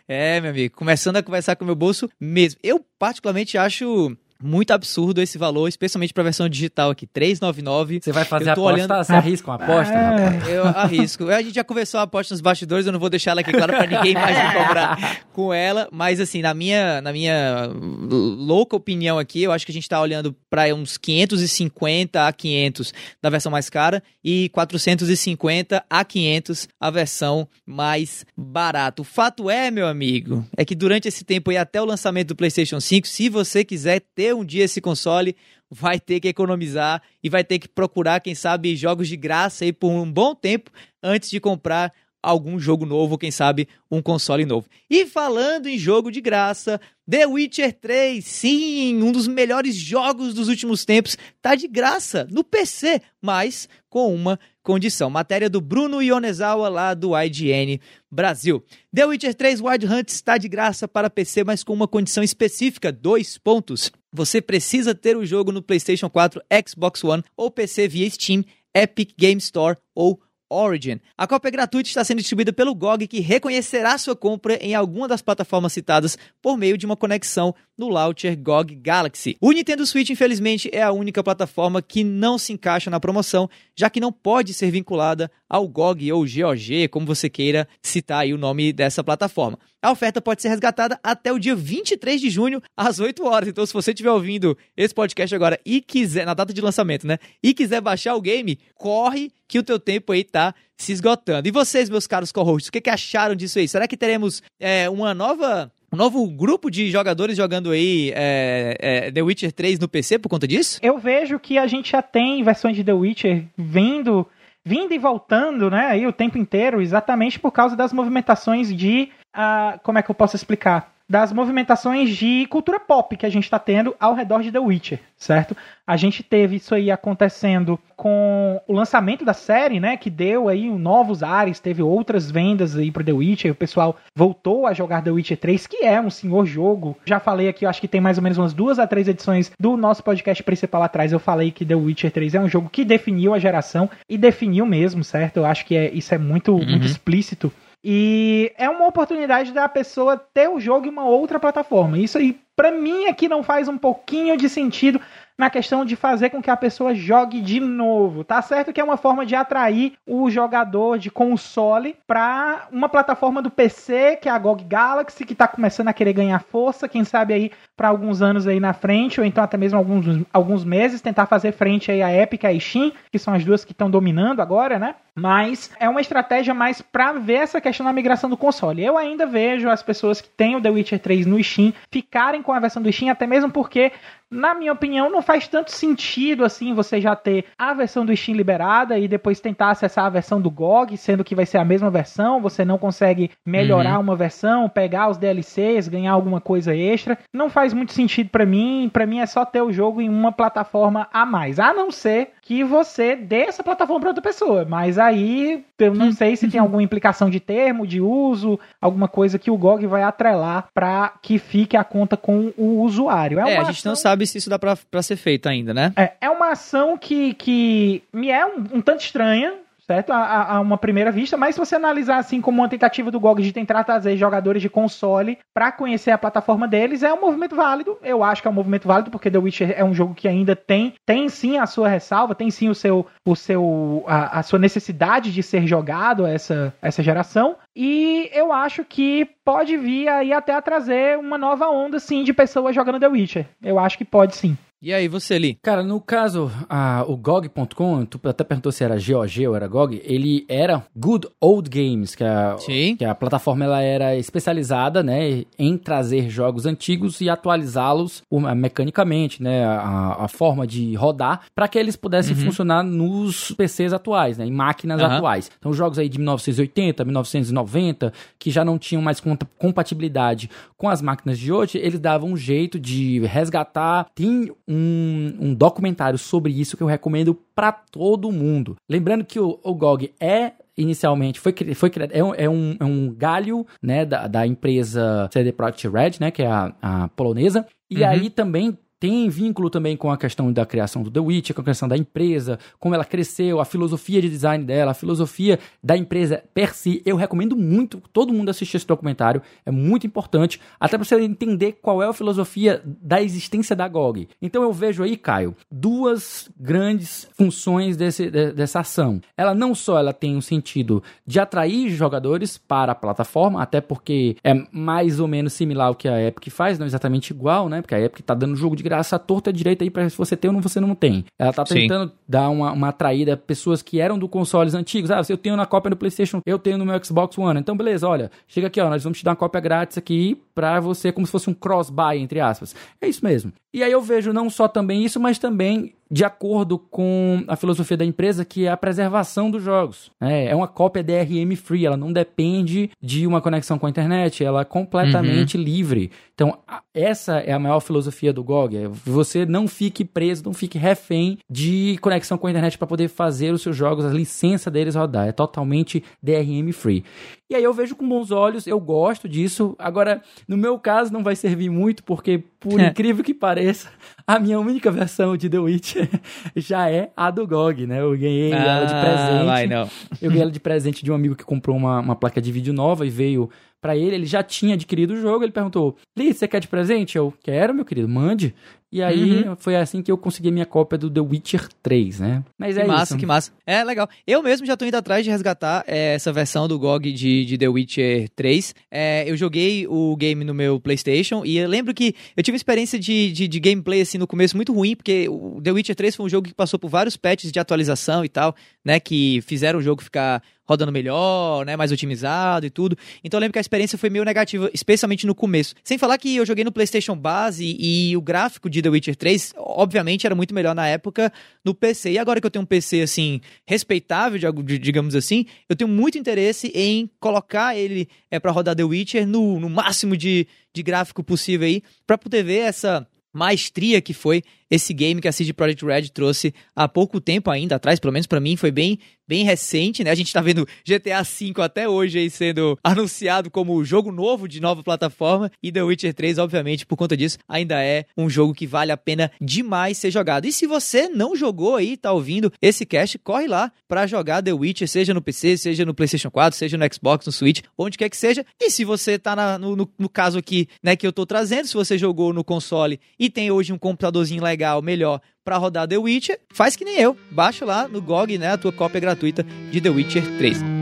é, meu amigo, começando a conversar com o meu bolso mesmo. Eu, particularmente, acho muito absurdo esse valor, especialmente para a versão digital aqui, 399. Você vai fazer a aposta? Olhando... Você arrisca uma aposta? É, eu arrisco. A gente já conversou a aposta nos bastidores, eu não vou deixar ela aqui claro para ninguém mais me cobrar *laughs* com ela, mas assim, na minha, na minha louca opinião aqui, eu acho que a gente está olhando para uns 550 a 500 da versão mais cara e 450 a 500 a versão mais barata. O fato é, meu amigo, é que durante esse tempo e até o lançamento do PlayStation 5, se você quiser ter um dia esse console, vai ter que economizar e vai ter que procurar, quem sabe, jogos de graça aí por um bom tempo antes de comprar algum jogo novo, quem sabe um console novo. E falando em jogo de graça, The Witcher 3, sim, um dos melhores jogos dos últimos tempos, tá de graça no PC, mas com uma condição. Matéria do Bruno Ionezawa lá do IGN Brasil. The Witcher 3 Wild Hunt está de graça para PC, mas com uma condição específica, dois pontos. Você precisa ter o jogo no PlayStation 4, Xbox One ou PC via Steam, Epic Game Store ou Origin. A cópia gratuita está sendo distribuída pelo GOG, que reconhecerá sua compra em alguma das plataformas citadas por meio de uma conexão no launcher GOG Galaxy. O Nintendo Switch, infelizmente, é a única plataforma que não se encaixa na promoção, já que não pode ser vinculada ao GOG ou GOG, como você queira citar aí o nome dessa plataforma. A oferta pode ser resgatada até o dia 23 de junho, às 8 horas. Então, se você estiver ouvindo esse podcast agora e quiser, na data de lançamento, né? E quiser baixar o game, corre que o teu tempo aí tá se esgotando. E vocês, meus caros co-hosts, o que, que acharam disso aí? Será que teremos é, uma nova um novo grupo de jogadores jogando aí é, é, The Witcher 3 no PC por conta disso? Eu vejo que a gente já tem versões de The Witcher vindo, vindo e voltando, né, aí o tempo inteiro, exatamente por causa das movimentações de, uh, como é que eu posso explicar? Das movimentações de cultura pop que a gente está tendo ao redor de The Witcher, certo? A gente teve isso aí acontecendo com o lançamento da série, né, que deu aí novos ares, teve outras vendas aí para The Witcher, o pessoal voltou a jogar The Witcher 3, que é um senhor jogo. Já falei aqui, eu acho que tem mais ou menos umas duas a três edições do nosso podcast principal atrás, eu falei que The Witcher 3 é um jogo que definiu a geração e definiu mesmo, certo? Eu acho que é, isso é muito, uhum. muito explícito e é uma oportunidade da pessoa ter o jogo em uma outra plataforma. Isso aí, para mim, aqui não faz um pouquinho de sentido na questão de fazer com que a pessoa jogue de novo. Tá certo que é uma forma de atrair o jogador de console para uma plataforma do PC, que é a GOG Galaxy, que tá começando a querer ganhar força, quem sabe aí para alguns anos aí na frente, ou então até mesmo alguns, alguns meses, tentar fazer frente aí a Epic e a Steam, que são as duas que estão dominando agora, né? Mas é uma estratégia mais para ver essa questão da migração do console. Eu ainda vejo as pessoas que têm o The Witcher 3 no Steam ficarem com a versão do Steam, até mesmo porque na minha opinião, não faz tanto sentido assim você já ter a versão do Steam liberada e depois tentar acessar a versão do GOG, sendo que vai ser a mesma versão, você não consegue melhorar uhum. uma versão, pegar os DLCs, ganhar alguma coisa extra. Não faz muito sentido para mim, para mim é só ter o jogo em uma plataforma a mais, a não ser que você dê essa plataforma para outra pessoa, mas aí eu não sei se tem alguma implicação de termo, de uso, alguma coisa que o GOG vai atrelar para que fique a conta com o usuário. É, é a gente ação... não sabe se isso dá para ser feito ainda, né? É, é uma ação que, que me é um, um tanto estranha, certo? A, a, uma primeira vista, mas se você analisar assim como uma tentativa do GOG de tentar trazer jogadores de console para conhecer a plataforma deles, é um movimento válido. Eu acho que é um movimento válido porque The Witcher é um jogo que ainda tem tem sim a sua ressalva, tem sim o seu o seu a, a sua necessidade de ser jogado essa essa geração. E eu acho que pode vir aí até a trazer uma nova onda sim de pessoas jogando The Witcher. Eu acho que pode sim. E aí, você ali? Cara, no caso, a, o GOG.com, tu até perguntou se era GOG ou era GOG, ele era Good Old Games, que a, Sim. que a plataforma ela era especializada, né, em trazer jogos antigos e atualizá-los mecanicamente, né, a, a, forma de rodar, para que eles pudessem uhum. funcionar nos PCs atuais, né, em máquinas uhum. atuais. Então, jogos aí de 1980, 1990, que já não tinham mais compatibilidade com as máquinas de hoje, eles davam um jeito de resgatar, tem um, um documentário sobre isso que eu recomendo para todo mundo. Lembrando que o, o GOG é inicialmente foi, foi criado, é um, é um, é um galho né, da, da empresa CD Projekt Red, né, que é a, a polonesa, e uhum. aí também tem vínculo também com a questão da criação do The Witch, com a questão da empresa, como ela cresceu, a filosofia de design dela, a filosofia da empresa per si. Eu recomendo muito todo mundo assistir esse documentário, é muito importante, até para você entender qual é a filosofia da existência da GOG. Então eu vejo aí, Caio, duas grandes funções desse, dessa ação. Ela não só ela tem um sentido de atrair jogadores para a plataforma, até porque é mais ou menos similar ao que a Epic faz, não exatamente igual, né? Porque a Epic está dando jogo de graça torta direita aí para se você tem ou você não tem. Ela tá tentando Sim. dar uma, uma atraída a pessoas que eram do consoles antigos. Ah, se eu tenho na cópia do PlayStation, eu tenho no meu Xbox One. Então, beleza, olha, chega aqui, ó, nós vamos te dar uma cópia grátis aqui para você, como se fosse um cross-buy, entre aspas. É isso mesmo. E aí eu vejo não só também isso, mas também de acordo com a filosofia da empresa, que é a preservação dos jogos. É, é uma cópia DRM free, ela não depende de uma conexão com a internet, ela é completamente uhum. livre. Então, essa é a maior filosofia do GOG. É você não fique preso, não fique refém de conexão com a internet para poder fazer os seus jogos, a licença deles rodar. É totalmente DRM free. E aí eu vejo com bons olhos, eu gosto disso. Agora, no meu caso, não vai servir muito, porque, por é. incrível que pareça, a minha única versão de The Witcher *laughs* já é a do GOG, né? Eu ganhei ah, ela de presente. Vai, não. Eu ganhei ela de presente de um amigo que comprou uma, uma placa de vídeo nova e veio para ele, ele já tinha adquirido o jogo, ele perguntou: Li, você quer de presente? Eu quero, meu querido, mande. E aí uhum. foi assim que eu consegui minha cópia do The Witcher 3, né? Mas que é massa, isso. Que massa, É, legal. Eu mesmo já tô indo atrás de resgatar é, essa versão do GOG de, de The Witcher 3. É, eu joguei o game no meu PlayStation e eu lembro que eu tive uma experiência de, de, de, gameplay assim no começo muito ruim, porque o The Witcher 3 foi um jogo que passou por vários patches de atualização e tal, né? Que fizeram o jogo ficar rodando melhor, né, mais otimizado e tudo. Então eu lembro que a experiência foi meio negativa, especialmente no começo. Sem falar que eu joguei no PlayStation base e o gráfico de The Witcher 3, obviamente, era muito melhor na época no PC. E agora que eu tenho um PC assim respeitável, digamos assim, eu tenho muito interesse em colocar ele é para rodar The Witcher no, no máximo de, de gráfico possível aí, para poder ver essa maestria que foi esse game que a CD Projekt Red trouxe há pouco tempo ainda atrás, pelo menos para mim foi bem bem recente, né? A gente tá vendo GTA V até hoje aí sendo anunciado como jogo novo de nova plataforma e The Witcher 3, obviamente, por conta disso, ainda é um jogo que vale a pena demais ser jogado. E se você não jogou aí, tá ouvindo esse cast, corre lá para jogar The Witcher, seja no PC, seja no PlayStation 4, seja no Xbox, no Switch, onde quer que seja. E se você tá na, no, no, no caso aqui, né, que eu tô trazendo, se você jogou no console e tem hoje um computadorzinho legal, melhor, para rodar The Witcher, faz que nem eu. Baixa lá no GOG, né, a tua cópia gratuita de The Witcher 3.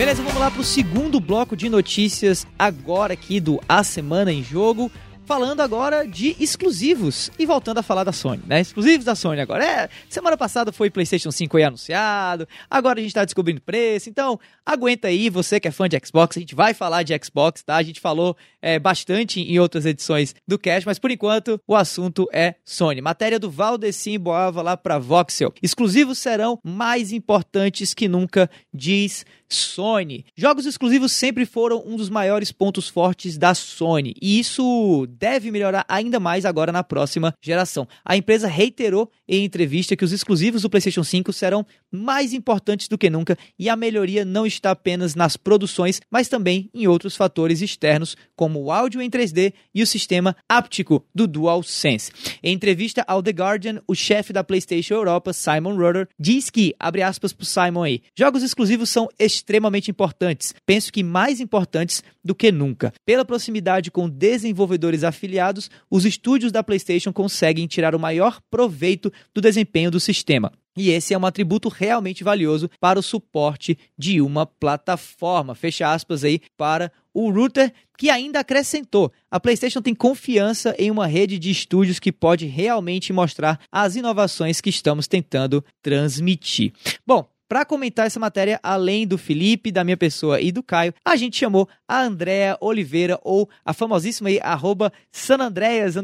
Beleza, vamos lá para o segundo bloco de notícias agora aqui do A Semana em Jogo falando agora de exclusivos e voltando a falar da Sony, né? Exclusivos da Sony agora. É, semana passada foi PlayStation 5 aí anunciado, agora a gente tá descobrindo preço, então aguenta aí, você que é fã de Xbox, a gente vai falar de Xbox, tá? A gente falou é, bastante em outras edições do Cash, mas por enquanto o assunto é Sony. Matéria do Valdecim Boava lá pra Voxel. Exclusivos serão mais importantes que nunca, diz Sony. Jogos exclusivos sempre foram um dos maiores pontos fortes da Sony, e isso deve melhorar ainda mais agora na próxima geração. A empresa reiterou em entrevista que os exclusivos do PlayStation 5 serão mais importantes do que nunca e a melhoria não está apenas nas produções, mas também em outros fatores externos, como o áudio em 3D e o sistema áptico do DualSense. Em entrevista ao The Guardian, o chefe da PlayStation Europa, Simon Rutter, diz que, abre aspas para Simon aí, jogos exclusivos são importantes, penso que mais importantes do que nunca. Pela proximidade com desenvolvedores afiliados, os estúdios da PlayStation conseguem tirar o maior proveito do desempenho do sistema. E esse é um atributo realmente valioso para o suporte de uma plataforma. Fecha aspas aí para o router, que ainda acrescentou: a PlayStation tem confiança em uma rede de estúdios que pode realmente mostrar as inovações que estamos tentando transmitir. Bom, para comentar essa matéria, além do Felipe, da minha pessoa e do Caio, a gente chamou a Andrea Oliveira, ou a famosíssima aí, arroba Sanandreas,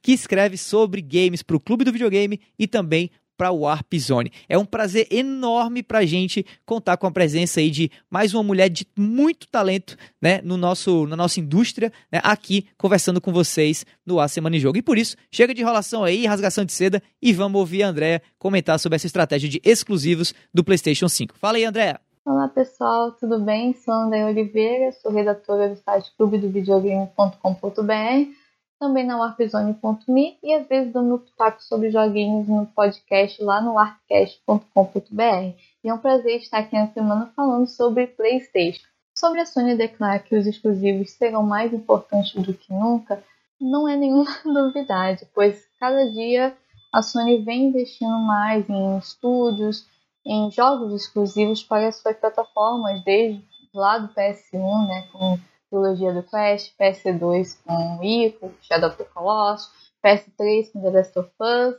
que escreve sobre games para o Clube do Videogame e também para o Warp Zone. É um prazer enorme para a gente contar com a presença aí de mais uma mulher de muito talento, né, no nosso, na nossa indústria, né, aqui conversando com vocês no A Semana em Jogo. E por isso, chega de enrolação aí, rasgação de seda e vamos ouvir a Andrea comentar sobre essa estratégia de exclusivos do PlayStation 5. Fala aí, Andrea. Olá pessoal, tudo bem? Sou André Oliveira, sou redatora do site clube do videogame.com.br também na warpzone.me e às vezes dando pitaco sobre joguinhos no podcast lá no warpcast.com.br. E é um prazer estar aqui na semana falando sobre PlayStation. Sobre a Sony declarar que os exclusivos serão mais importantes do que nunca, não é nenhuma *laughs* novidade, pois cada dia a Sony vem investindo mais em estúdios, em jogos exclusivos para suas plataformas, desde lá do PS1, né, com trilogia do Quest, PS2 com Ico, Shadow of the Colossus, PS3 com The Last of Us,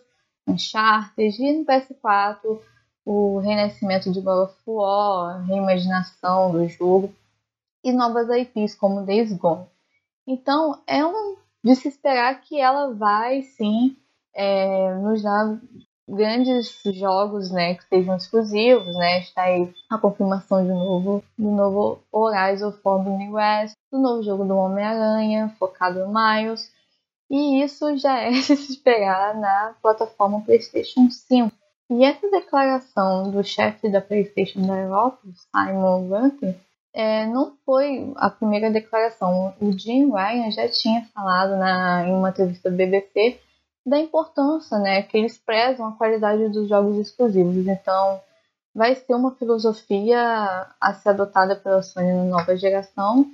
Uncharted, e no PS4 o renascimento de God of War, a reimaginação do jogo e novas IPs como Days Gone. Então é um de se esperar que ela vai sim é, nos dar grandes jogos, né, que sejam exclusivos, né, está aí a confirmação de novo do novo Horizon Forbidden West, do novo jogo do Homem-Aranha, focado no Miles, e isso já é *laughs* de se esperar na plataforma PlayStation 5. E essa declaração do chefe da PlayStation da Europa, Simon Gunter, é, não foi a primeira declaração. O Jim Ryan já tinha falado na, em uma entrevista do BBC da importância né, que eles prezam a qualidade dos jogos exclusivos. Então, vai ser uma filosofia a ser adotada pela Sony na nova geração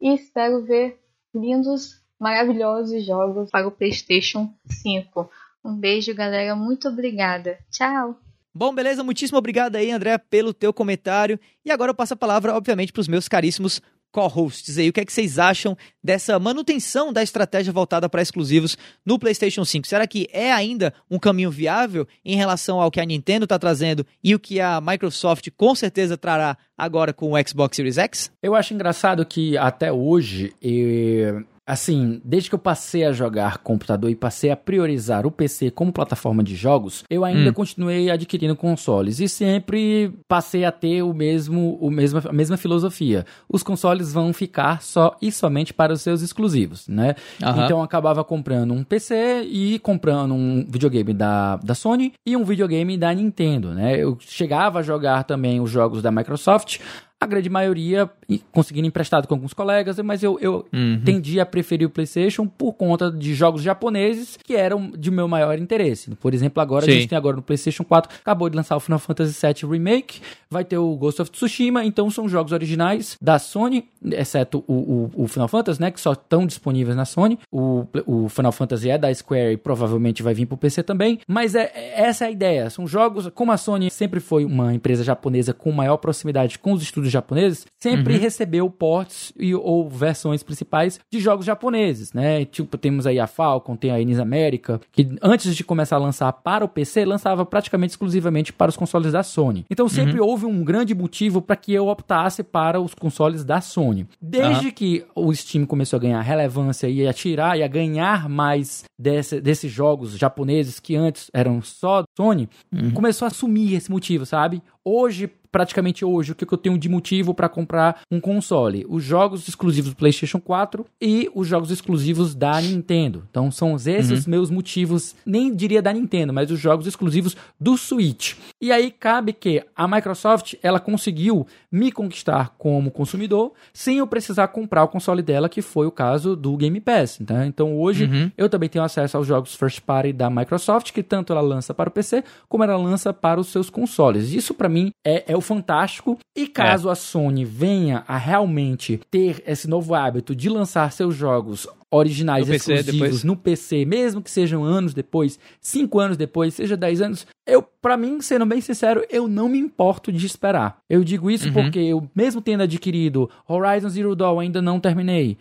e espero ver lindos, maravilhosos jogos para o PlayStation 5. Um beijo, galera. Muito obrigada. Tchau! Bom, beleza? Muitíssimo obrigado aí, André, pelo teu comentário. E agora eu passo a palavra, obviamente, para os meus caríssimos co-hosts aí. O que é que vocês acham dessa manutenção da estratégia voltada para exclusivos no PlayStation 5? Será que é ainda um caminho viável em relação ao que a Nintendo está trazendo e o que a Microsoft com certeza trará agora com o Xbox Series X? Eu acho engraçado que até hoje eh, Assim, desde que eu passei a jogar computador e passei a priorizar o PC como plataforma de jogos, eu ainda hum. continuei adquirindo consoles e sempre passei a ter o mesmo, o mesmo, a mesma filosofia. Os consoles vão ficar só e somente para os seus exclusivos, né? Uhum. Então eu acabava comprando um PC e comprando um videogame da, da Sony e um videogame da Nintendo, né? Eu chegava a jogar também os jogos da Microsoft, a grande maioria conseguindo emprestado com alguns colegas, mas eu, eu uhum. tendi a preferir o PlayStation por conta de jogos japoneses que eram de meu maior interesse. Por exemplo, agora Sim. a gente tem agora no PlayStation 4, acabou de lançar o Final Fantasy VII Remake, vai ter o Ghost of Tsushima, então são jogos originais da Sony, exceto o, o, o Final Fantasy, né, que só estão disponíveis na Sony. O, o Final Fantasy é da Square e provavelmente vai vir pro PC também, mas é, essa é a ideia. São jogos, como a Sony sempre foi uma empresa japonesa com maior proximidade com os estúdios japoneses, sempre uhum. recebeu ports e, ou versões principais de jogos japoneses, né? Tipo, temos aí a Falcon, tem a Enis América, que antes de começar a lançar para o PC, lançava praticamente exclusivamente para os consoles da Sony. Então sempre uhum. houve um grande motivo para que eu optasse para os consoles da Sony. Desde uhum. que o Steam começou a ganhar relevância e a tirar e a ganhar mais desse, desses jogos japoneses que antes eram só Sony, uhum. começou a assumir esse motivo, sabe? Hoje, praticamente hoje, o que eu tenho de motivo para comprar um console? Os jogos exclusivos do PlayStation 4 e os jogos exclusivos da Nintendo. Então são esses uhum. meus motivos, nem diria da Nintendo, mas os jogos exclusivos do Switch. E aí cabe que a Microsoft, ela conseguiu me conquistar como consumidor sem eu precisar comprar o console dela, que foi o caso do Game Pass. Tá? Então hoje uhum. eu também tenho acesso aos jogos first party da Microsoft, que tanto ela lança para o PC como ela lança para os seus consoles. Isso para mim é, é o fantástico. E caso é. a Sony venha a realmente ter esse novo hábito de lançar seus jogos originais no exclusivos PC, no PC, mesmo que sejam anos depois, cinco anos depois, seja dez anos, eu, para mim, sendo bem sincero, eu não me importo de esperar. Eu digo isso uhum. porque eu, mesmo tendo adquirido Horizon Zero Dawn, ainda não terminei.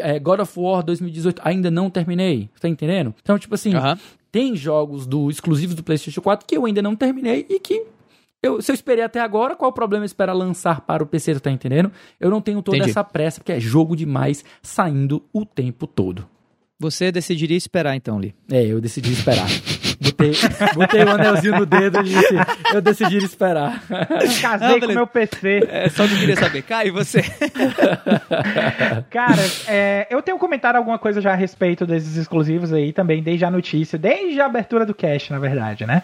É, God of War 2018, ainda não terminei. Tá entendendo? Então, tipo assim, uhum. tem jogos do exclusivos do PlayStation 4 que eu ainda não terminei e que eu, se eu esperei até agora, qual o problema esperar lançar para o PC, tá entendendo? Eu não tenho toda Entendi. essa pressa, porque é jogo demais saindo o tempo todo. Você decidiria esperar então, Lee? É, eu decidi esperar. *laughs* Botei, botei o um anelzinho no dedo e disse, eu decidi esperar. Casei não, com meu PC. É, só que queria saber. Kai, você? *laughs* Cara, é, eu tenho comentado alguma coisa já a respeito desses exclusivos aí também, desde a notícia, desde a abertura do cast, na verdade, né?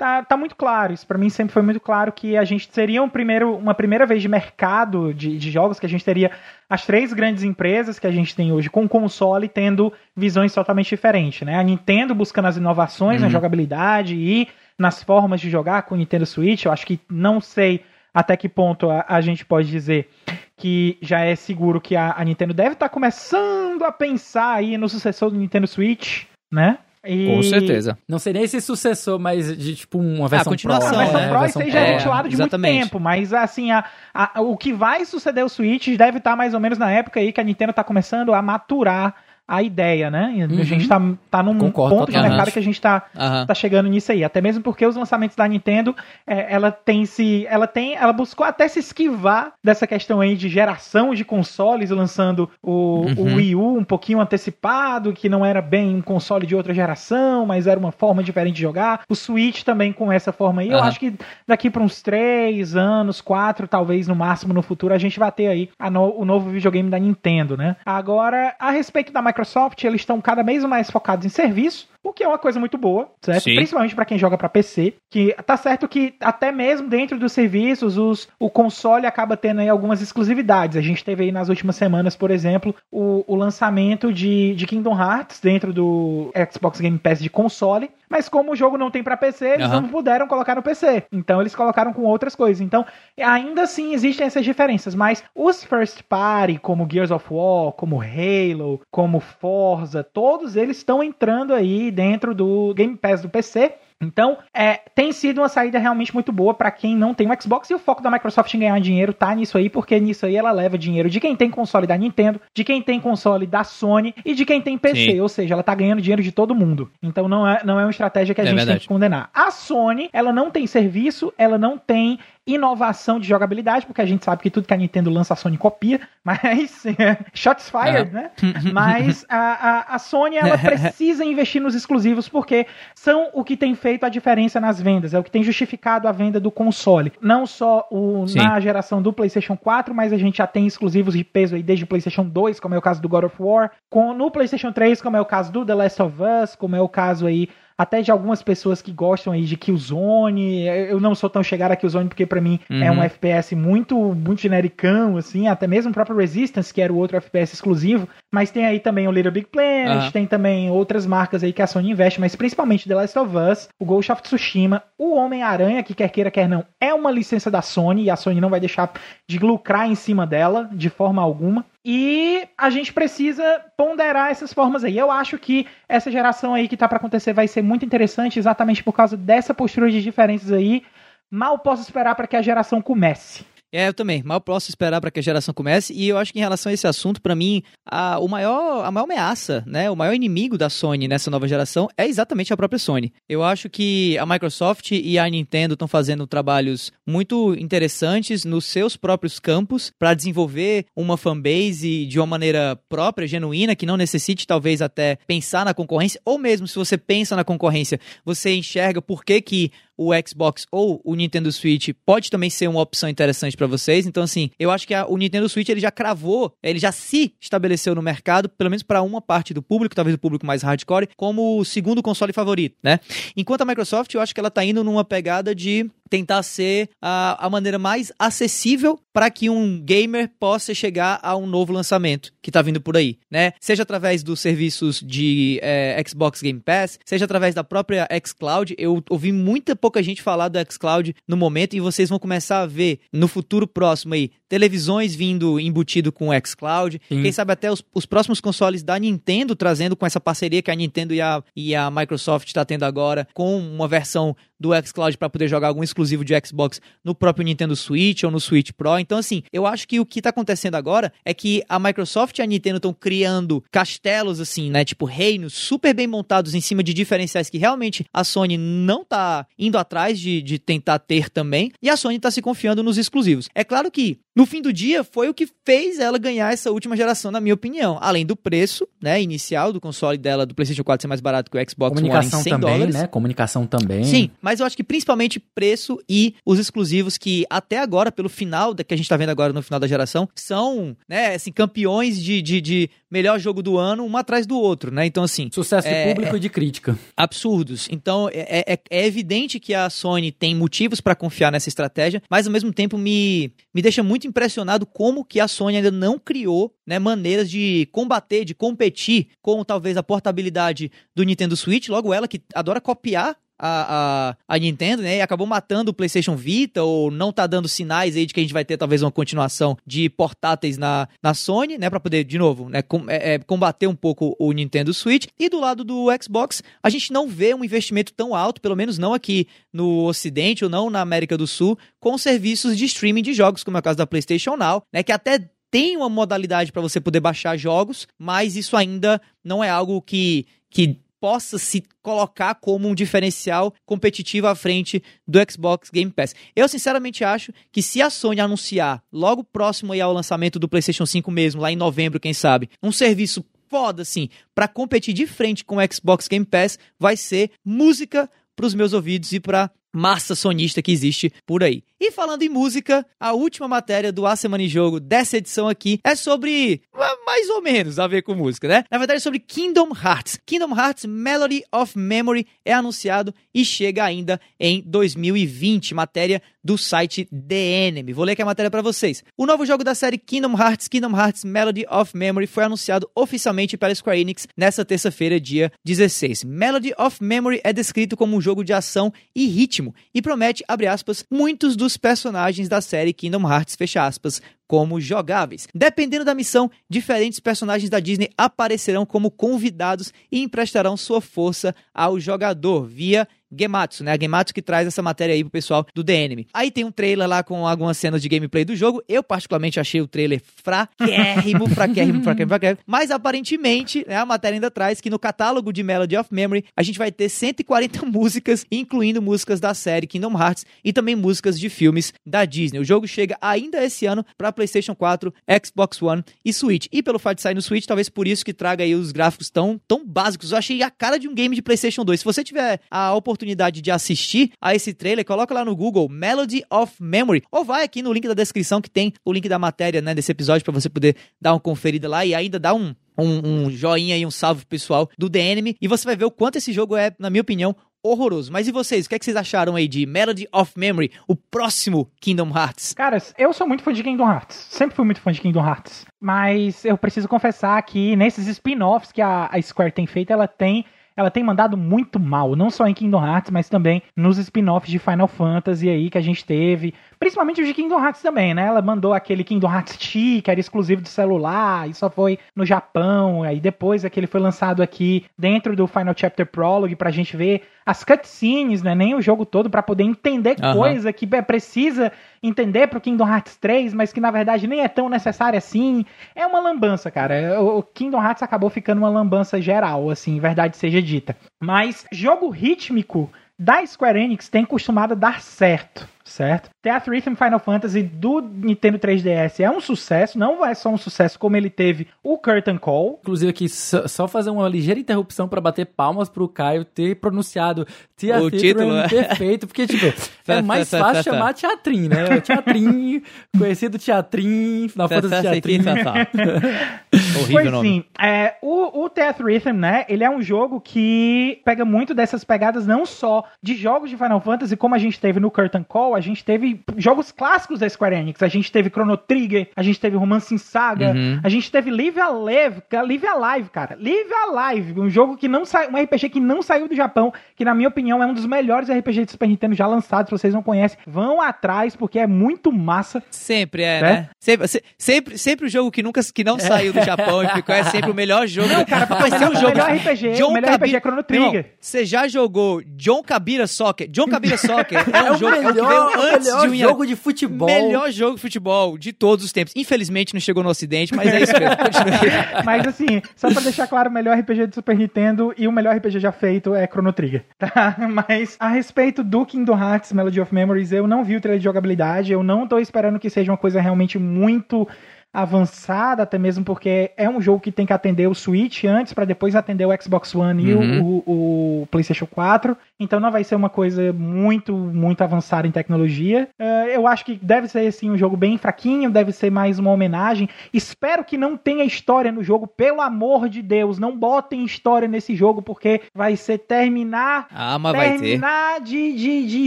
Tá, tá muito claro. Isso para mim sempre foi muito claro que a gente seria um primeiro, uma primeira vez de mercado de, de jogos, que a gente teria as três grandes empresas que a gente tem hoje com console tendo visões totalmente diferentes. Né? A Nintendo buscando as inovações uhum. na jogabilidade e nas formas de jogar com o Nintendo Switch. Eu acho que não sei até que ponto a, a gente pode dizer que já é seguro que a, a Nintendo deve estar tá começando a pensar aí no sucessor do Nintendo Switch, né? E... Com certeza. Não seria esse sucessor, mas de tipo uma versão ah, continuação, Pro. A versão né? Pro versão seja ventilado de exatamente. muito tempo, mas assim, a, a, o que vai suceder o Switch deve estar mais ou menos na época aí que a Nintendo está começando a maturar a ideia, né? Uhum. A gente tá, tá num Concordo, ponto de mercado que a gente tá, uhum. tá chegando nisso aí. Até mesmo porque os lançamentos da Nintendo, é, ela tem se. Ela tem. Ela buscou até se esquivar dessa questão aí de geração de consoles, lançando o, uhum. o Wii U um pouquinho antecipado, que não era bem um console de outra geração, mas era uma forma diferente de jogar. O Switch também com essa forma aí. Eu acho que daqui para uns três anos, quatro, talvez no máximo no futuro, a gente vai ter aí no, o novo videogame da Nintendo, né? Agora, a respeito da Microsoft, eles estão cada vez mais focados em serviço. O que é uma coisa muito boa, certo? Sim. Principalmente para quem joga para PC, que tá certo que até mesmo dentro dos serviços, os, o console acaba tendo aí algumas exclusividades. A gente teve aí nas últimas semanas, por exemplo, o, o lançamento de, de Kingdom Hearts dentro do Xbox Game Pass de console, mas como o jogo não tem para PC, eles uhum. não puderam colocar no PC. Então eles colocaram com outras coisas. Então, ainda assim existem essas diferenças, mas os first party, como Gears of War, como Halo, como Forza, todos eles estão entrando aí dentro do Game Pass do PC. Então, é, tem sido uma saída realmente muito boa para quem não tem um Xbox e o foco da Microsoft em ganhar dinheiro tá nisso aí, porque nisso aí ela leva dinheiro de quem tem console da Nintendo, de quem tem console da Sony e de quem tem PC, Sim. ou seja, ela tá ganhando dinheiro de todo mundo. Então não é, não é uma estratégia que a é gente verdade. tem que condenar. A Sony, ela não tem serviço, ela não tem inovação de jogabilidade, porque a gente sabe que tudo que a Nintendo lança a Sony copia, *laughs* mas shots fired, né? *laughs* mas a, a, a Sony ela precisa investir nos exclusivos porque são o que tem feito a diferença nas vendas, é o que tem justificado a venda do console. Não só o, na geração do PlayStation 4, mas a gente já tem exclusivos de peso aí desde o PlayStation 2, como é o caso do God of War, com, no PlayStation 3, como é o caso do The Last of Us, como é o caso aí até de algumas pessoas que gostam aí de Killzone. Eu não sou tão chegado a Killzone porque para mim uhum. é um FPS muito muito genericão assim, até mesmo o próprio Resistance, que era o outro FPS exclusivo, mas tem aí também o Little Big Planet, uhum. tem também outras marcas aí que a Sony investe, mas principalmente The Last of Us, o Ghost of Tsushima, o Homem-Aranha, que quer queira quer não, é uma licença da Sony e a Sony não vai deixar de lucrar em cima dela de forma alguma. E a gente precisa ponderar essas formas aí. Eu acho que essa geração aí que tá para acontecer vai ser muito interessante exatamente por causa dessa postura de diferenças aí. Mal posso esperar para que a geração comece. É, eu também. Mal posso esperar para que a geração comece. E eu acho que em relação a esse assunto, para mim, a, o maior, a maior ameaça, né, o maior inimigo da Sony nessa nova geração é exatamente a própria Sony. Eu acho que a Microsoft e a Nintendo estão fazendo trabalhos muito interessantes nos seus próprios campos para desenvolver uma fanbase de uma maneira própria, genuína, que não necessite talvez até pensar na concorrência, ou mesmo se você pensa na concorrência, você enxerga por que, que o Xbox ou o Nintendo Switch pode também ser uma opção interessante para vocês. Então, assim, eu acho que a, o Nintendo Switch ele já cravou, ele já se estabeleceu no mercado, pelo menos para uma parte do público, talvez o público mais hardcore, como o segundo console favorito, né? Enquanto a Microsoft, eu acho que ela tá indo numa pegada de tentar ser a, a maneira mais acessível para que um gamer possa chegar a um novo lançamento que está vindo por aí, né? Seja através dos serviços de é, Xbox Game Pass, seja através da própria xCloud. Eu ouvi muita pouca gente falar do xCloud no momento e vocês vão começar a ver no futuro próximo aí televisões vindo embutido com o xCloud, Sim. quem sabe até os, os, próximos consoles da Nintendo trazendo com essa parceria que a Nintendo e a, e a Microsoft está tendo agora, com uma versão do xCloud para poder jogar algum exclusivo de Xbox no próprio Nintendo Switch ou no Switch Pro. Então, assim, eu acho que o que está acontecendo agora é que a Microsoft e a Nintendo estão criando castelos, assim, né? Tipo, reinos super bem montados em cima de diferenciais que realmente a Sony não tá indo atrás de, de tentar ter também. E a Sony está se confiando nos exclusivos. É claro que no fim do dia, foi o que fez ela ganhar essa última geração, na minha opinião. Além do preço, né, inicial do console dela, do PlayStation 4 ser mais barato que o Xbox Comunicação One em 100 também, dólares. né? Comunicação também. Sim, mas eu acho que principalmente preço e os exclusivos que até agora, pelo final que a gente tá vendo agora no final da geração, são, né, assim, campeões de, de, de melhor jogo do ano, um atrás do outro, né? Então, assim... Sucesso é, de público é, e de crítica. Absurdos. Então, é, é, é evidente que a Sony tem motivos para confiar nessa estratégia, mas ao mesmo tempo me, me deixa muito impressionado como que a Sony ainda não criou né, maneiras de combater, de competir com talvez a portabilidade do Nintendo Switch, logo ela que adora copiar a, a, a, Nintendo, né? E acabou matando o PlayStation Vita, ou não tá dando sinais aí de que a gente vai ter talvez uma continuação de portáteis na, na Sony, né? Pra poder, de novo, né? Com, é, é, combater um pouco o Nintendo Switch. E do lado do Xbox, a gente não vê um investimento tão alto, pelo menos não aqui no Ocidente ou não na América do Sul, com serviços de streaming de jogos, como é o caso da PlayStation Now, né? Que até tem uma modalidade para você poder baixar jogos, mas isso ainda não é algo que, que possa se colocar como um diferencial competitivo à frente do Xbox Game Pass. Eu sinceramente acho que se a Sony anunciar logo próximo ao lançamento do PlayStation 5 mesmo, lá em novembro, quem sabe, um serviço foda assim para competir de frente com o Xbox Game Pass, vai ser música para os meus ouvidos e para massa sonista que existe por aí. E falando em música, a última matéria do A Semana em Jogo dessa edição aqui é sobre mais ou menos a ver com música, né? Na verdade, é sobre Kingdom Hearts. Kingdom Hearts Melody of Memory é anunciado e chega ainda em 2020, matéria do site The Enemy. Vou ler aqui a matéria para vocês. O novo jogo da série Kingdom Hearts, Kingdom Hearts Melody of Memory, foi anunciado oficialmente pela Square Enix nesta terça-feira, dia 16. Melody of Memory é descrito como um jogo de ação e ritmo e promete, abre aspas, muitos dos personagens da série Kingdom Hearts, fecha aspas, como jogáveis. Dependendo da missão, diferentes personagens da Disney aparecerão como convidados e emprestarão sua força ao jogador via Gematsu, né? A Gematsu que traz essa matéria aí pro pessoal do The Enemy. Aí tem um trailer lá com algumas cenas de gameplay do jogo. Eu, particularmente, achei o trailer fraquérrimo, *laughs* fraquérrimo, fraquérrimo, fraquérrimo. Mas, aparentemente, né, a matéria ainda traz que no catálogo de Melody of Memory, a gente vai ter 140 *laughs* músicas, incluindo músicas da série Kingdom Hearts e também músicas de filmes da Disney. O jogo chega ainda esse ano para PlayStation 4, Xbox One e Switch. E pelo fato de sair no Switch, talvez por isso que traga aí os gráficos tão, tão básicos. Eu achei a cara de um game de PlayStation 2. Se você tiver a oportunidade de assistir a esse trailer, coloca lá no Google Melody of Memory ou vai aqui no link da descrição que tem o link da matéria né, desse episódio para você poder dar uma conferida lá e ainda dar um, um, um joinha e um salve pessoal do Enemy e você vai ver o quanto esse jogo é, na minha opinião, horroroso. Mas e vocês? O que, é que vocês acharam aí de Melody of Memory, o próximo Kingdom Hearts? Caras, eu sou muito fã de Kingdom Hearts. Sempre fui muito fã de Kingdom Hearts. Mas eu preciso confessar que nesses spin-offs que a, a Square tem feito, ela tem ela tem mandado muito mal, não só em Kingdom Hearts, mas também nos spin-offs de Final Fantasy aí que a gente teve, principalmente os de Kingdom Hearts também, né? Ela mandou aquele Kingdom Hearts T, que era exclusivo de celular, e só foi no Japão, aí depois aquele foi lançado aqui dentro do Final Chapter Prologue pra gente ver as cutscenes, né? Nem o jogo todo para poder entender uhum. coisa que é precisa entender pro Kingdom Hearts 3, mas que na verdade nem é tão necessária assim. É uma lambança, cara. O Kingdom Hearts acabou ficando uma lambança geral, assim, verdade seja dita. Mas jogo rítmico da Square Enix tem costumado dar certo certo? Death Rhythm Final Fantasy do Nintendo 3DS é um sucesso, não é só um sucesso como ele teve o Curtain Call. Inclusive aqui, só fazer uma ligeira interrupção para bater palmas pro Caio ter pronunciado Tia o título é perfeito, porque, tipo, *laughs* é mais fácil chamar Teatrim, né? O Teatrim, *laughs* conhecido Teatrim, Final Fantasy Teatrim. *laughs* Horrível pois nome. sim, é, o, o Death Rhythm, né, ele é um jogo que pega muito dessas pegadas não só de jogos de Final Fantasy, como a gente teve no Curtain Call, a gente teve jogos clássicos da Square Enix. A gente teve Chrono Trigger, a gente teve Romance em Saga, uhum. a gente teve Live Alive, Live Alive, cara. Live Alive, um jogo que não saiu, um RPG que não saiu do Japão, que na minha opinião é um dos melhores RPGs de Super Nintendo já lançados. Se vocês não conhecem, vão atrás porque é muito massa. Sempre é, né? né? Sempre, sempre, sempre o jogo que nunca que não é. saiu do Japão e ficou é sempre o melhor *laughs* jogo. Não, cara, vai ser um jogo. O melhor RPG, John o melhor Cabira, RPG é Chrono Trigger. Você já jogou John Kabira Soccer? John Kabira Soccer *laughs* é um é jogo melhor, que veio antes melhor de um jogo de futebol. Melhor jogo de futebol de todos os tempos. Infelizmente não chegou no ocidente, mas é isso mesmo. *laughs* mas assim, só pra deixar claro, o melhor RPG de Super Nintendo e o melhor RPG já feito é Chrono Trigger, *laughs* tá? Mas a respeito do Kingdom Hearts Melody of Memories, eu não vi o trailer de jogabilidade, eu não tô esperando que seja uma coisa realmente muito avançada, até mesmo porque é um jogo que tem que atender o Switch antes para depois atender o Xbox One uhum. e o, o, o, PlayStation 4. Então não vai ser uma coisa muito, muito avançada em tecnologia. Uh, eu acho que deve ser assim um jogo bem fraquinho, deve ser mais uma homenagem. Espero que não tenha história no jogo, pelo amor de Deus, não botem história nesse jogo porque vai ser terminar, ah, mas terminar vai ter. de, de, de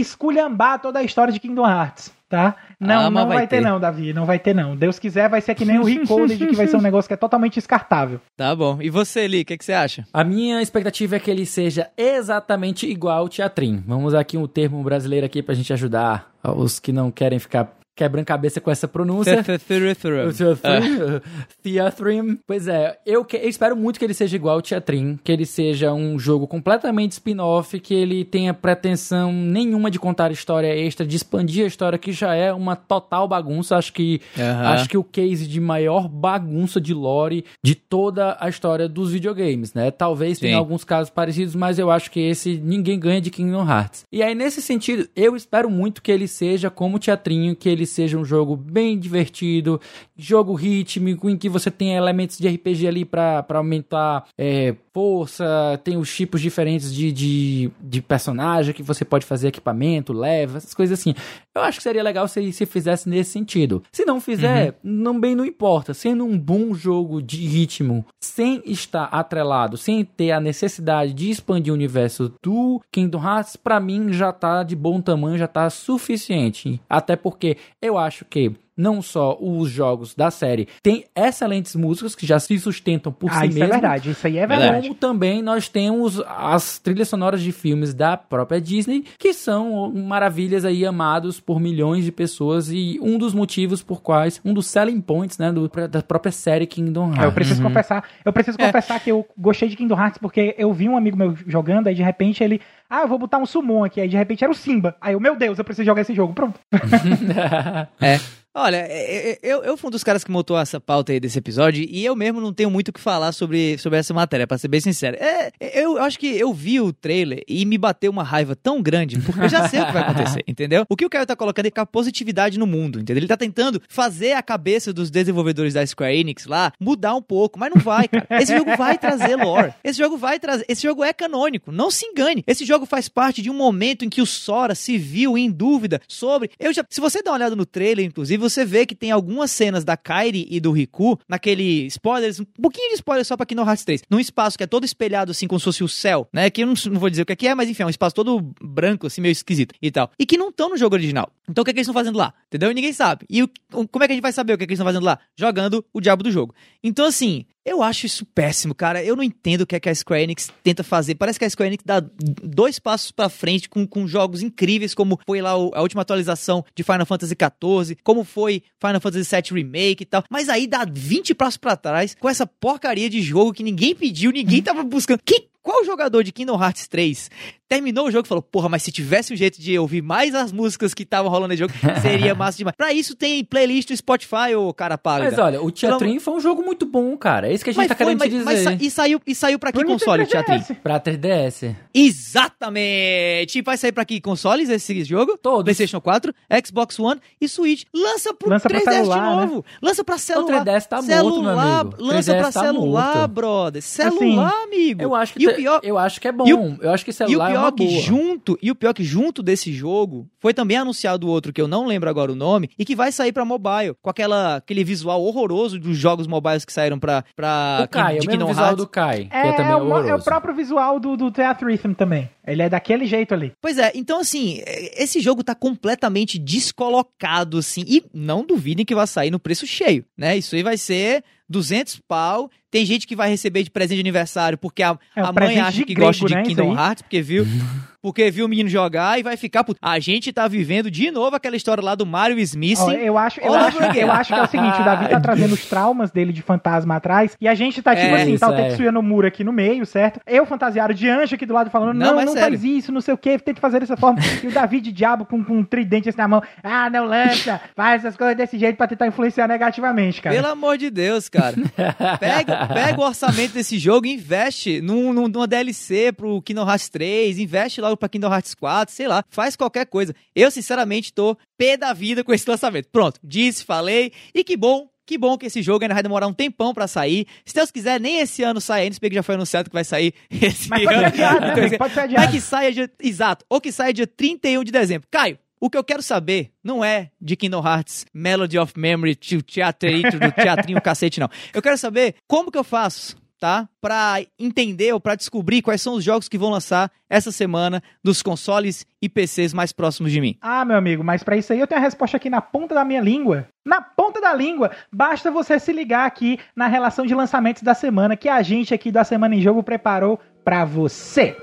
esculhambar toda a história de Kingdom Hearts tá? Não, ah, não vai, vai ter. ter. não, Davi, não vai ter não. Deus quiser, vai ser que nem o Recoded, *laughs* que vai ser um negócio que é totalmente descartável. Tá bom. E você, Li, o que, que, você acha? A minha expectativa é que ele seja exatamente igual ao Teatrim. Vamos usar aqui um termo brasileiro aqui pra gente ajudar os que não querem ficar quebrando cabeça com essa pronúncia. Theathrim. Theathrim. Pois é, eu, que- eu espero muito que ele seja igual ao Teatrim, que ele seja um jogo completamente spin-off, que ele tenha pretensão nenhuma de contar história extra, de expandir a história, que já é uma total bagunça. Acho que, Aham. acho que o case de maior bagunça de lore de toda a história dos videogames, né? Talvez tenha Sim. alguns casos parecidos, mas eu acho que esse ninguém ganha de Kingdom Hearts. E aí, nesse sentido, eu espero muito que ele seja como o Teatrinho, que ele seja um jogo bem divertido, jogo rítmico, em que você tem elementos de RPG ali pra pra aumentar é, força, tem os tipos diferentes de, de, de personagem que você pode fazer equipamento, leva, essas coisas assim. Eu acho que seria legal se, se fizesse nesse sentido. Se não fizer, não bem não importa. Sendo um bom jogo de ritmo, sem estar atrelado, sem ter a necessidade de expandir o universo do Kingdom Hearts, pra mim já tá de bom tamanho, já tá suficiente. Até porque eu acho que não só os jogos da série têm excelentes músicas que já se sustentam por ah, si isso mesmo. é verdade, isso aí é Verdade. Como também nós temos as trilhas sonoras de filmes da própria Disney, que são maravilhas aí amados por milhões de pessoas e um dos motivos por quais, um dos selling points, né, do- da própria série Kingdom É, Eu Hearts. preciso confessar, eu preciso É. confessar que eu gostei de Kingdom Hearts porque eu vi um amigo meu jogando, aí de repente ele, ah, eu vou botar um summon aqui, aí de repente era o Simba. Aí eu, meu Deus, eu preciso jogar esse jogo. Pronto. *laughs* É. Olha, é, é, eu, eu fui um dos caras que montou essa pauta aí desse episódio e eu mesmo não tenho muito o que falar sobre, sobre essa matéria, pra ser bem sincero. É, eu acho que eu vi o trailer e me bateu uma raiva tão grande, porque eu já sei o que vai acontecer, *laughs* entendeu? O que o Caio tá colocando é com a positividade no mundo, entendeu? Ele tá tentando fazer a cabeça dos desenvolvedores da Square Enix lá mudar um pouco, mas não vai, cara. Esse jogo vai trazer lore. Esse jogo vai trazer. Esse jogo é canônico, não se engane. Esse jogo faz parte de um momento em que o Sora se viu em dúvida sobre. Eu já, se você dá uma olhada no trailer, inclusive, você vê que tem algumas cenas da Kairi e do Riku naquele spoilers, um pouquinho de spoiler só pra Kingdom Hearts 3, num espaço que é todo espelhado assim como se fosse o céu, né? Que eu não, não vou dizer o que é que é, mas enfim, é um espaço todo branco assim, meio esquisito e tal. E que não estão no jogo original. Então o que, é que eles estão fazendo lá? Entendeu? E ninguém sabe. E o- como é que a gente vai saber o que, é que eles estão fazendo lá? Jogando o diabo do jogo. Então assim, eu acho isso péssimo, cara. Eu não entendo o que é que a Square Enix tenta fazer. Parece que a Square Enix dá dois passos pra frente com, com jogos incríveis, como foi lá o- a última atualização de Final Fantasy XIV, como foi Final Fantasy VII Remake e tal. Mas aí dá 20 passos pra trás com essa porcaria de jogo que ninguém pediu, ninguém tava buscando. Que, qual jogador de Kingdom Hearts 3 terminou o jogo e falou: Porra, mas se tivesse um jeito de ouvir mais as músicas que estavam rolando nesse jogo, *laughs* seria massa demais. Pra isso tem playlist do Spotify, ô cara pálida. Mas olha, o Teatrim foi um jogo muito bom, cara. É isso que a gente Mas tá foi, querendo mas, te mas dizer. sa- e saiu, e saiu pra que console, Teatrim? 3DS. Pra 3DS. Exatamente! Vai sair pra que consoles esse jogo? Todos. PlayStation 4, Xbox One e Switch. Lança pro Lança pra 3DS celular, de novo. Lança pra celular. 3DS tá morto, celular, meu amigo. Lança 3DS pra tá celular, morto. brother. Celular, amigo. Eu acho que, e o pior, eu acho que é bom. E o- eu acho que o celular pior que boa. junto, e o pior que junto desse jogo foi também anunciado outro que eu não lembro agora o nome e que vai sair pra mobile, com aquela aquele visual horroroso dos jogos mobiles que saíram pra pra O Kai, é o de mesmo Kingdom visual Hearts. do Kai, que É, é, também é o, é o próprio visual do, do Theater Rhythm também. Ele é daquele jeito ali. Pois é, então assim, é, esse jogo tá completamente descolocado, assim, e não duvidem que vai sair no preço cheio, né? Isso aí vai ser 200 pau. Tem gente que vai receber de presente de aniversário porque a, É, a mãe acha que gosta de né, Kingdom. Hearts, porque viu, *laughs* porque viu o menino jogar e vai ficar. puto. A gente tá vivendo de novo aquela história lá do Mario Smith. Ó, eu acho, eu, acho, eu acho que é o seguinte, o *laughs* Davi tá trazendo os traumas dele de fantasma atrás, e a gente tá tipo É, assim, tá o é. Tetsuya Nomura aqui no meio, certo? Eu fantasiado de anjo aqui do lado falando, Não, não, não, faz isso, não sei o que, tenta fazer dessa forma. e o Davi de diabo com, com um tridente assim na mão, ah, não lança, faz essas coisas desse jeito pra tentar influenciar negativamente, cara. Pelo amor de Deus, cara. Pega, pega o orçamento desse jogo e investe num, num, numa DLC pro Kingdom Hearts 3, investe logo pra Kingdom Hearts 4, sei lá, faz qualquer coisa. Eu, sinceramente, tô pé da vida com esse lançamento. Pronto, disse, falei, e que bom. Que bom que esse jogo ainda vai demorar um tempão pra sair. Se Deus quiser, nem esse ano sai ainda, se bem que já foi anunciado que vai sair *laughs* esse Mas pode ser ano. adiado, né, Então, amigo? Pode ser Mas adiado. que saia dia. Exato. Ou que saia dia 31 de dezembro. Caio, o que eu quero saber não é de Kingdom Hearts Melody of Memory, tio teatrito, do teatrinho *laughs* cacete, não. Eu quero saber como que eu faço, tá? Pra entender ou pra descobrir quais são os jogos que vão lançar essa semana dos consoles e PCs mais próximos de mim. Ah, meu amigo, mas pra isso aí eu tenho a resposta aqui na ponta da minha língua. Na ponta da língua, basta você se ligar aqui na relação de lançamentos da semana que a gente aqui da Semana em Jogo preparou pra você.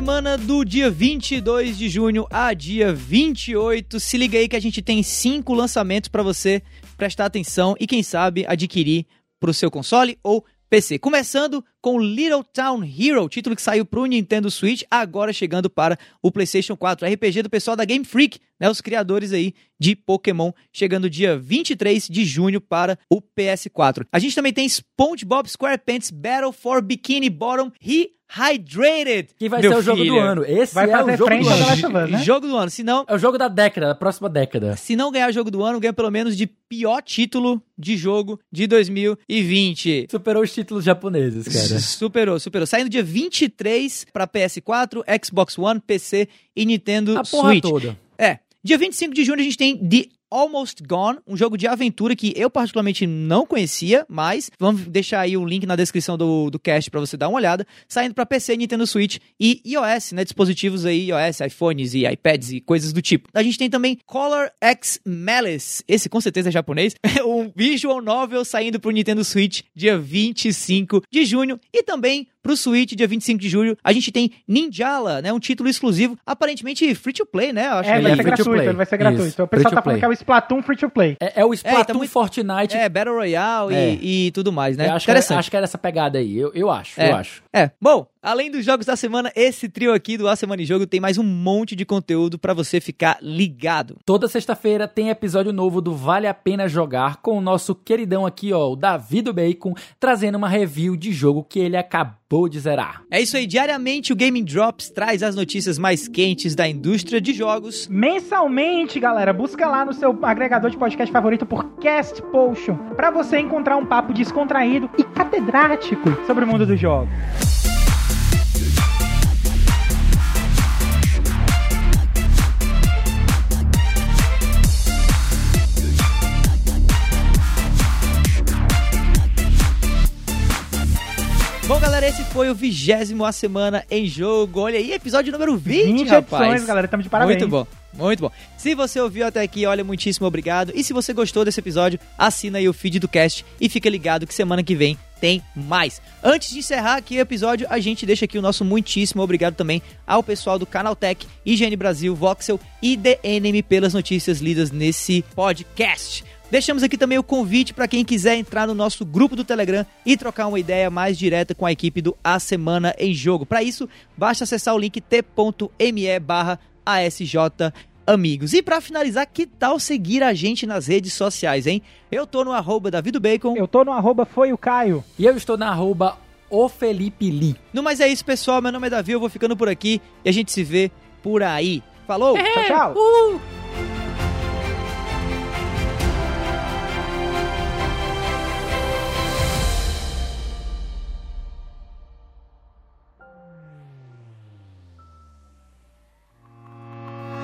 Semana do dia 22 de junho a dia 28, se liga aí que a gente tem cinco lançamentos para você prestar atenção e quem sabe adquirir para o seu console ou PC. Começando com Little Town Hero, título que saiu para o Nintendo Switch, agora chegando para o PlayStation 4. RPG do pessoal da Game Freak, né, os criadores aí de Pokémon, chegando dia 23 de junho para o PS4. A gente também tem SpongeBob SquarePants Battle for Bikini Bottom Rehydrated. Que vai Meu ser o jogo filho. do ano. Esse Vai é o jogo frente do ano. Né? Jogo do ano. Se não, É o jogo da década, da próxima década. se não ganhar jogo do ano, ganha pelo menos de pior título de jogo de 2020. Superou os títulos japoneses, cara. Superou, superou. Saindo dia 23 para PS4, Xbox One, PC e Nintendo A porra Switch. toda. Dia 25 de junho a gente tem The Almost Gone, um jogo de aventura que eu particularmente não conhecia, mas vamos deixar aí o link na descrição do, do cast para você dar uma olhada. Saindo para PC, Nintendo Switch e iOS, né? Dispositivos aí, iOS, iPhones e iPads e coisas do tipo. A gente tem também Color X Malice, esse com certeza é japonês, *laughs* um visual novel saindo pro Nintendo Switch dia 25 de junho e também pro Switch dia 25 de julho. A gente tem Ninjala, né? Um título exclusivo, aparentemente free to play, né? Eu acho É, que vai é ser free to gratuito, vai ser gratuito. Isso, o pessoal tá falando que é o Splatoon free to play. É, é o Splatoon tá muito- Fortnite. É, Battle Royale É. e, e tudo mais, né? Eu acho, que era, Interessante. acho que era essa pegada aí. Eu, eu acho, É. eu acho. É, bom, além dos jogos da semana, esse trio aqui do A Semana em Jogo tem mais um monte de conteúdo pra você ficar ligado. Toda sexta-feira tem episódio novo do Vale a Pena Jogar com o nosso queridão aqui, ó, o Davi do Bacon, trazendo uma review de jogo que ele acabou de zerar. É isso aí, diariamente o Gaming Drops traz as notícias mais quentes da indústria de jogos. Mensalmente, galera, busca lá no seu agregador de podcast favorito por Cast Potion, pra você encontrar um papo descontraído e catedrático sobre o mundo dos jogos. Bom, galera, esse foi o vigésimo A Semana em Jogo. Olha aí, episódio número 20, 20 rapaz. edições, galera, estamos de parabéns. Muito bom, muito bom. Se você ouviu até aqui, olha, muitíssimo obrigado. E se você gostou desse episódio, assina aí o feed do cast e fica ligado que semana que vem tem mais. Antes de encerrar aqui o episódio, a gente deixa aqui o nosso muitíssimo obrigado também ao pessoal do Canaltech, IGN Brasil, Voxel e DNM pelas notícias lidas nesse podcast. Deixamos aqui também o convite para quem quiser entrar no nosso grupo do Telegram e trocar uma ideia mais direta com a equipe do A Semana em Jogo. Para isso, basta acessar o link t.me barra ASJ Amigos. E para finalizar, que tal seguir a gente nas redes sociais, hein? Eu tô no arroba davidobacon. Eu tô no arroba foi o Caio. E eu estou na arroba o Felipe Lee. No mais é isso, pessoal. Meu nome é Davi, eu vou ficando por aqui e a gente se vê por aí. Falou! Tchau, tchau.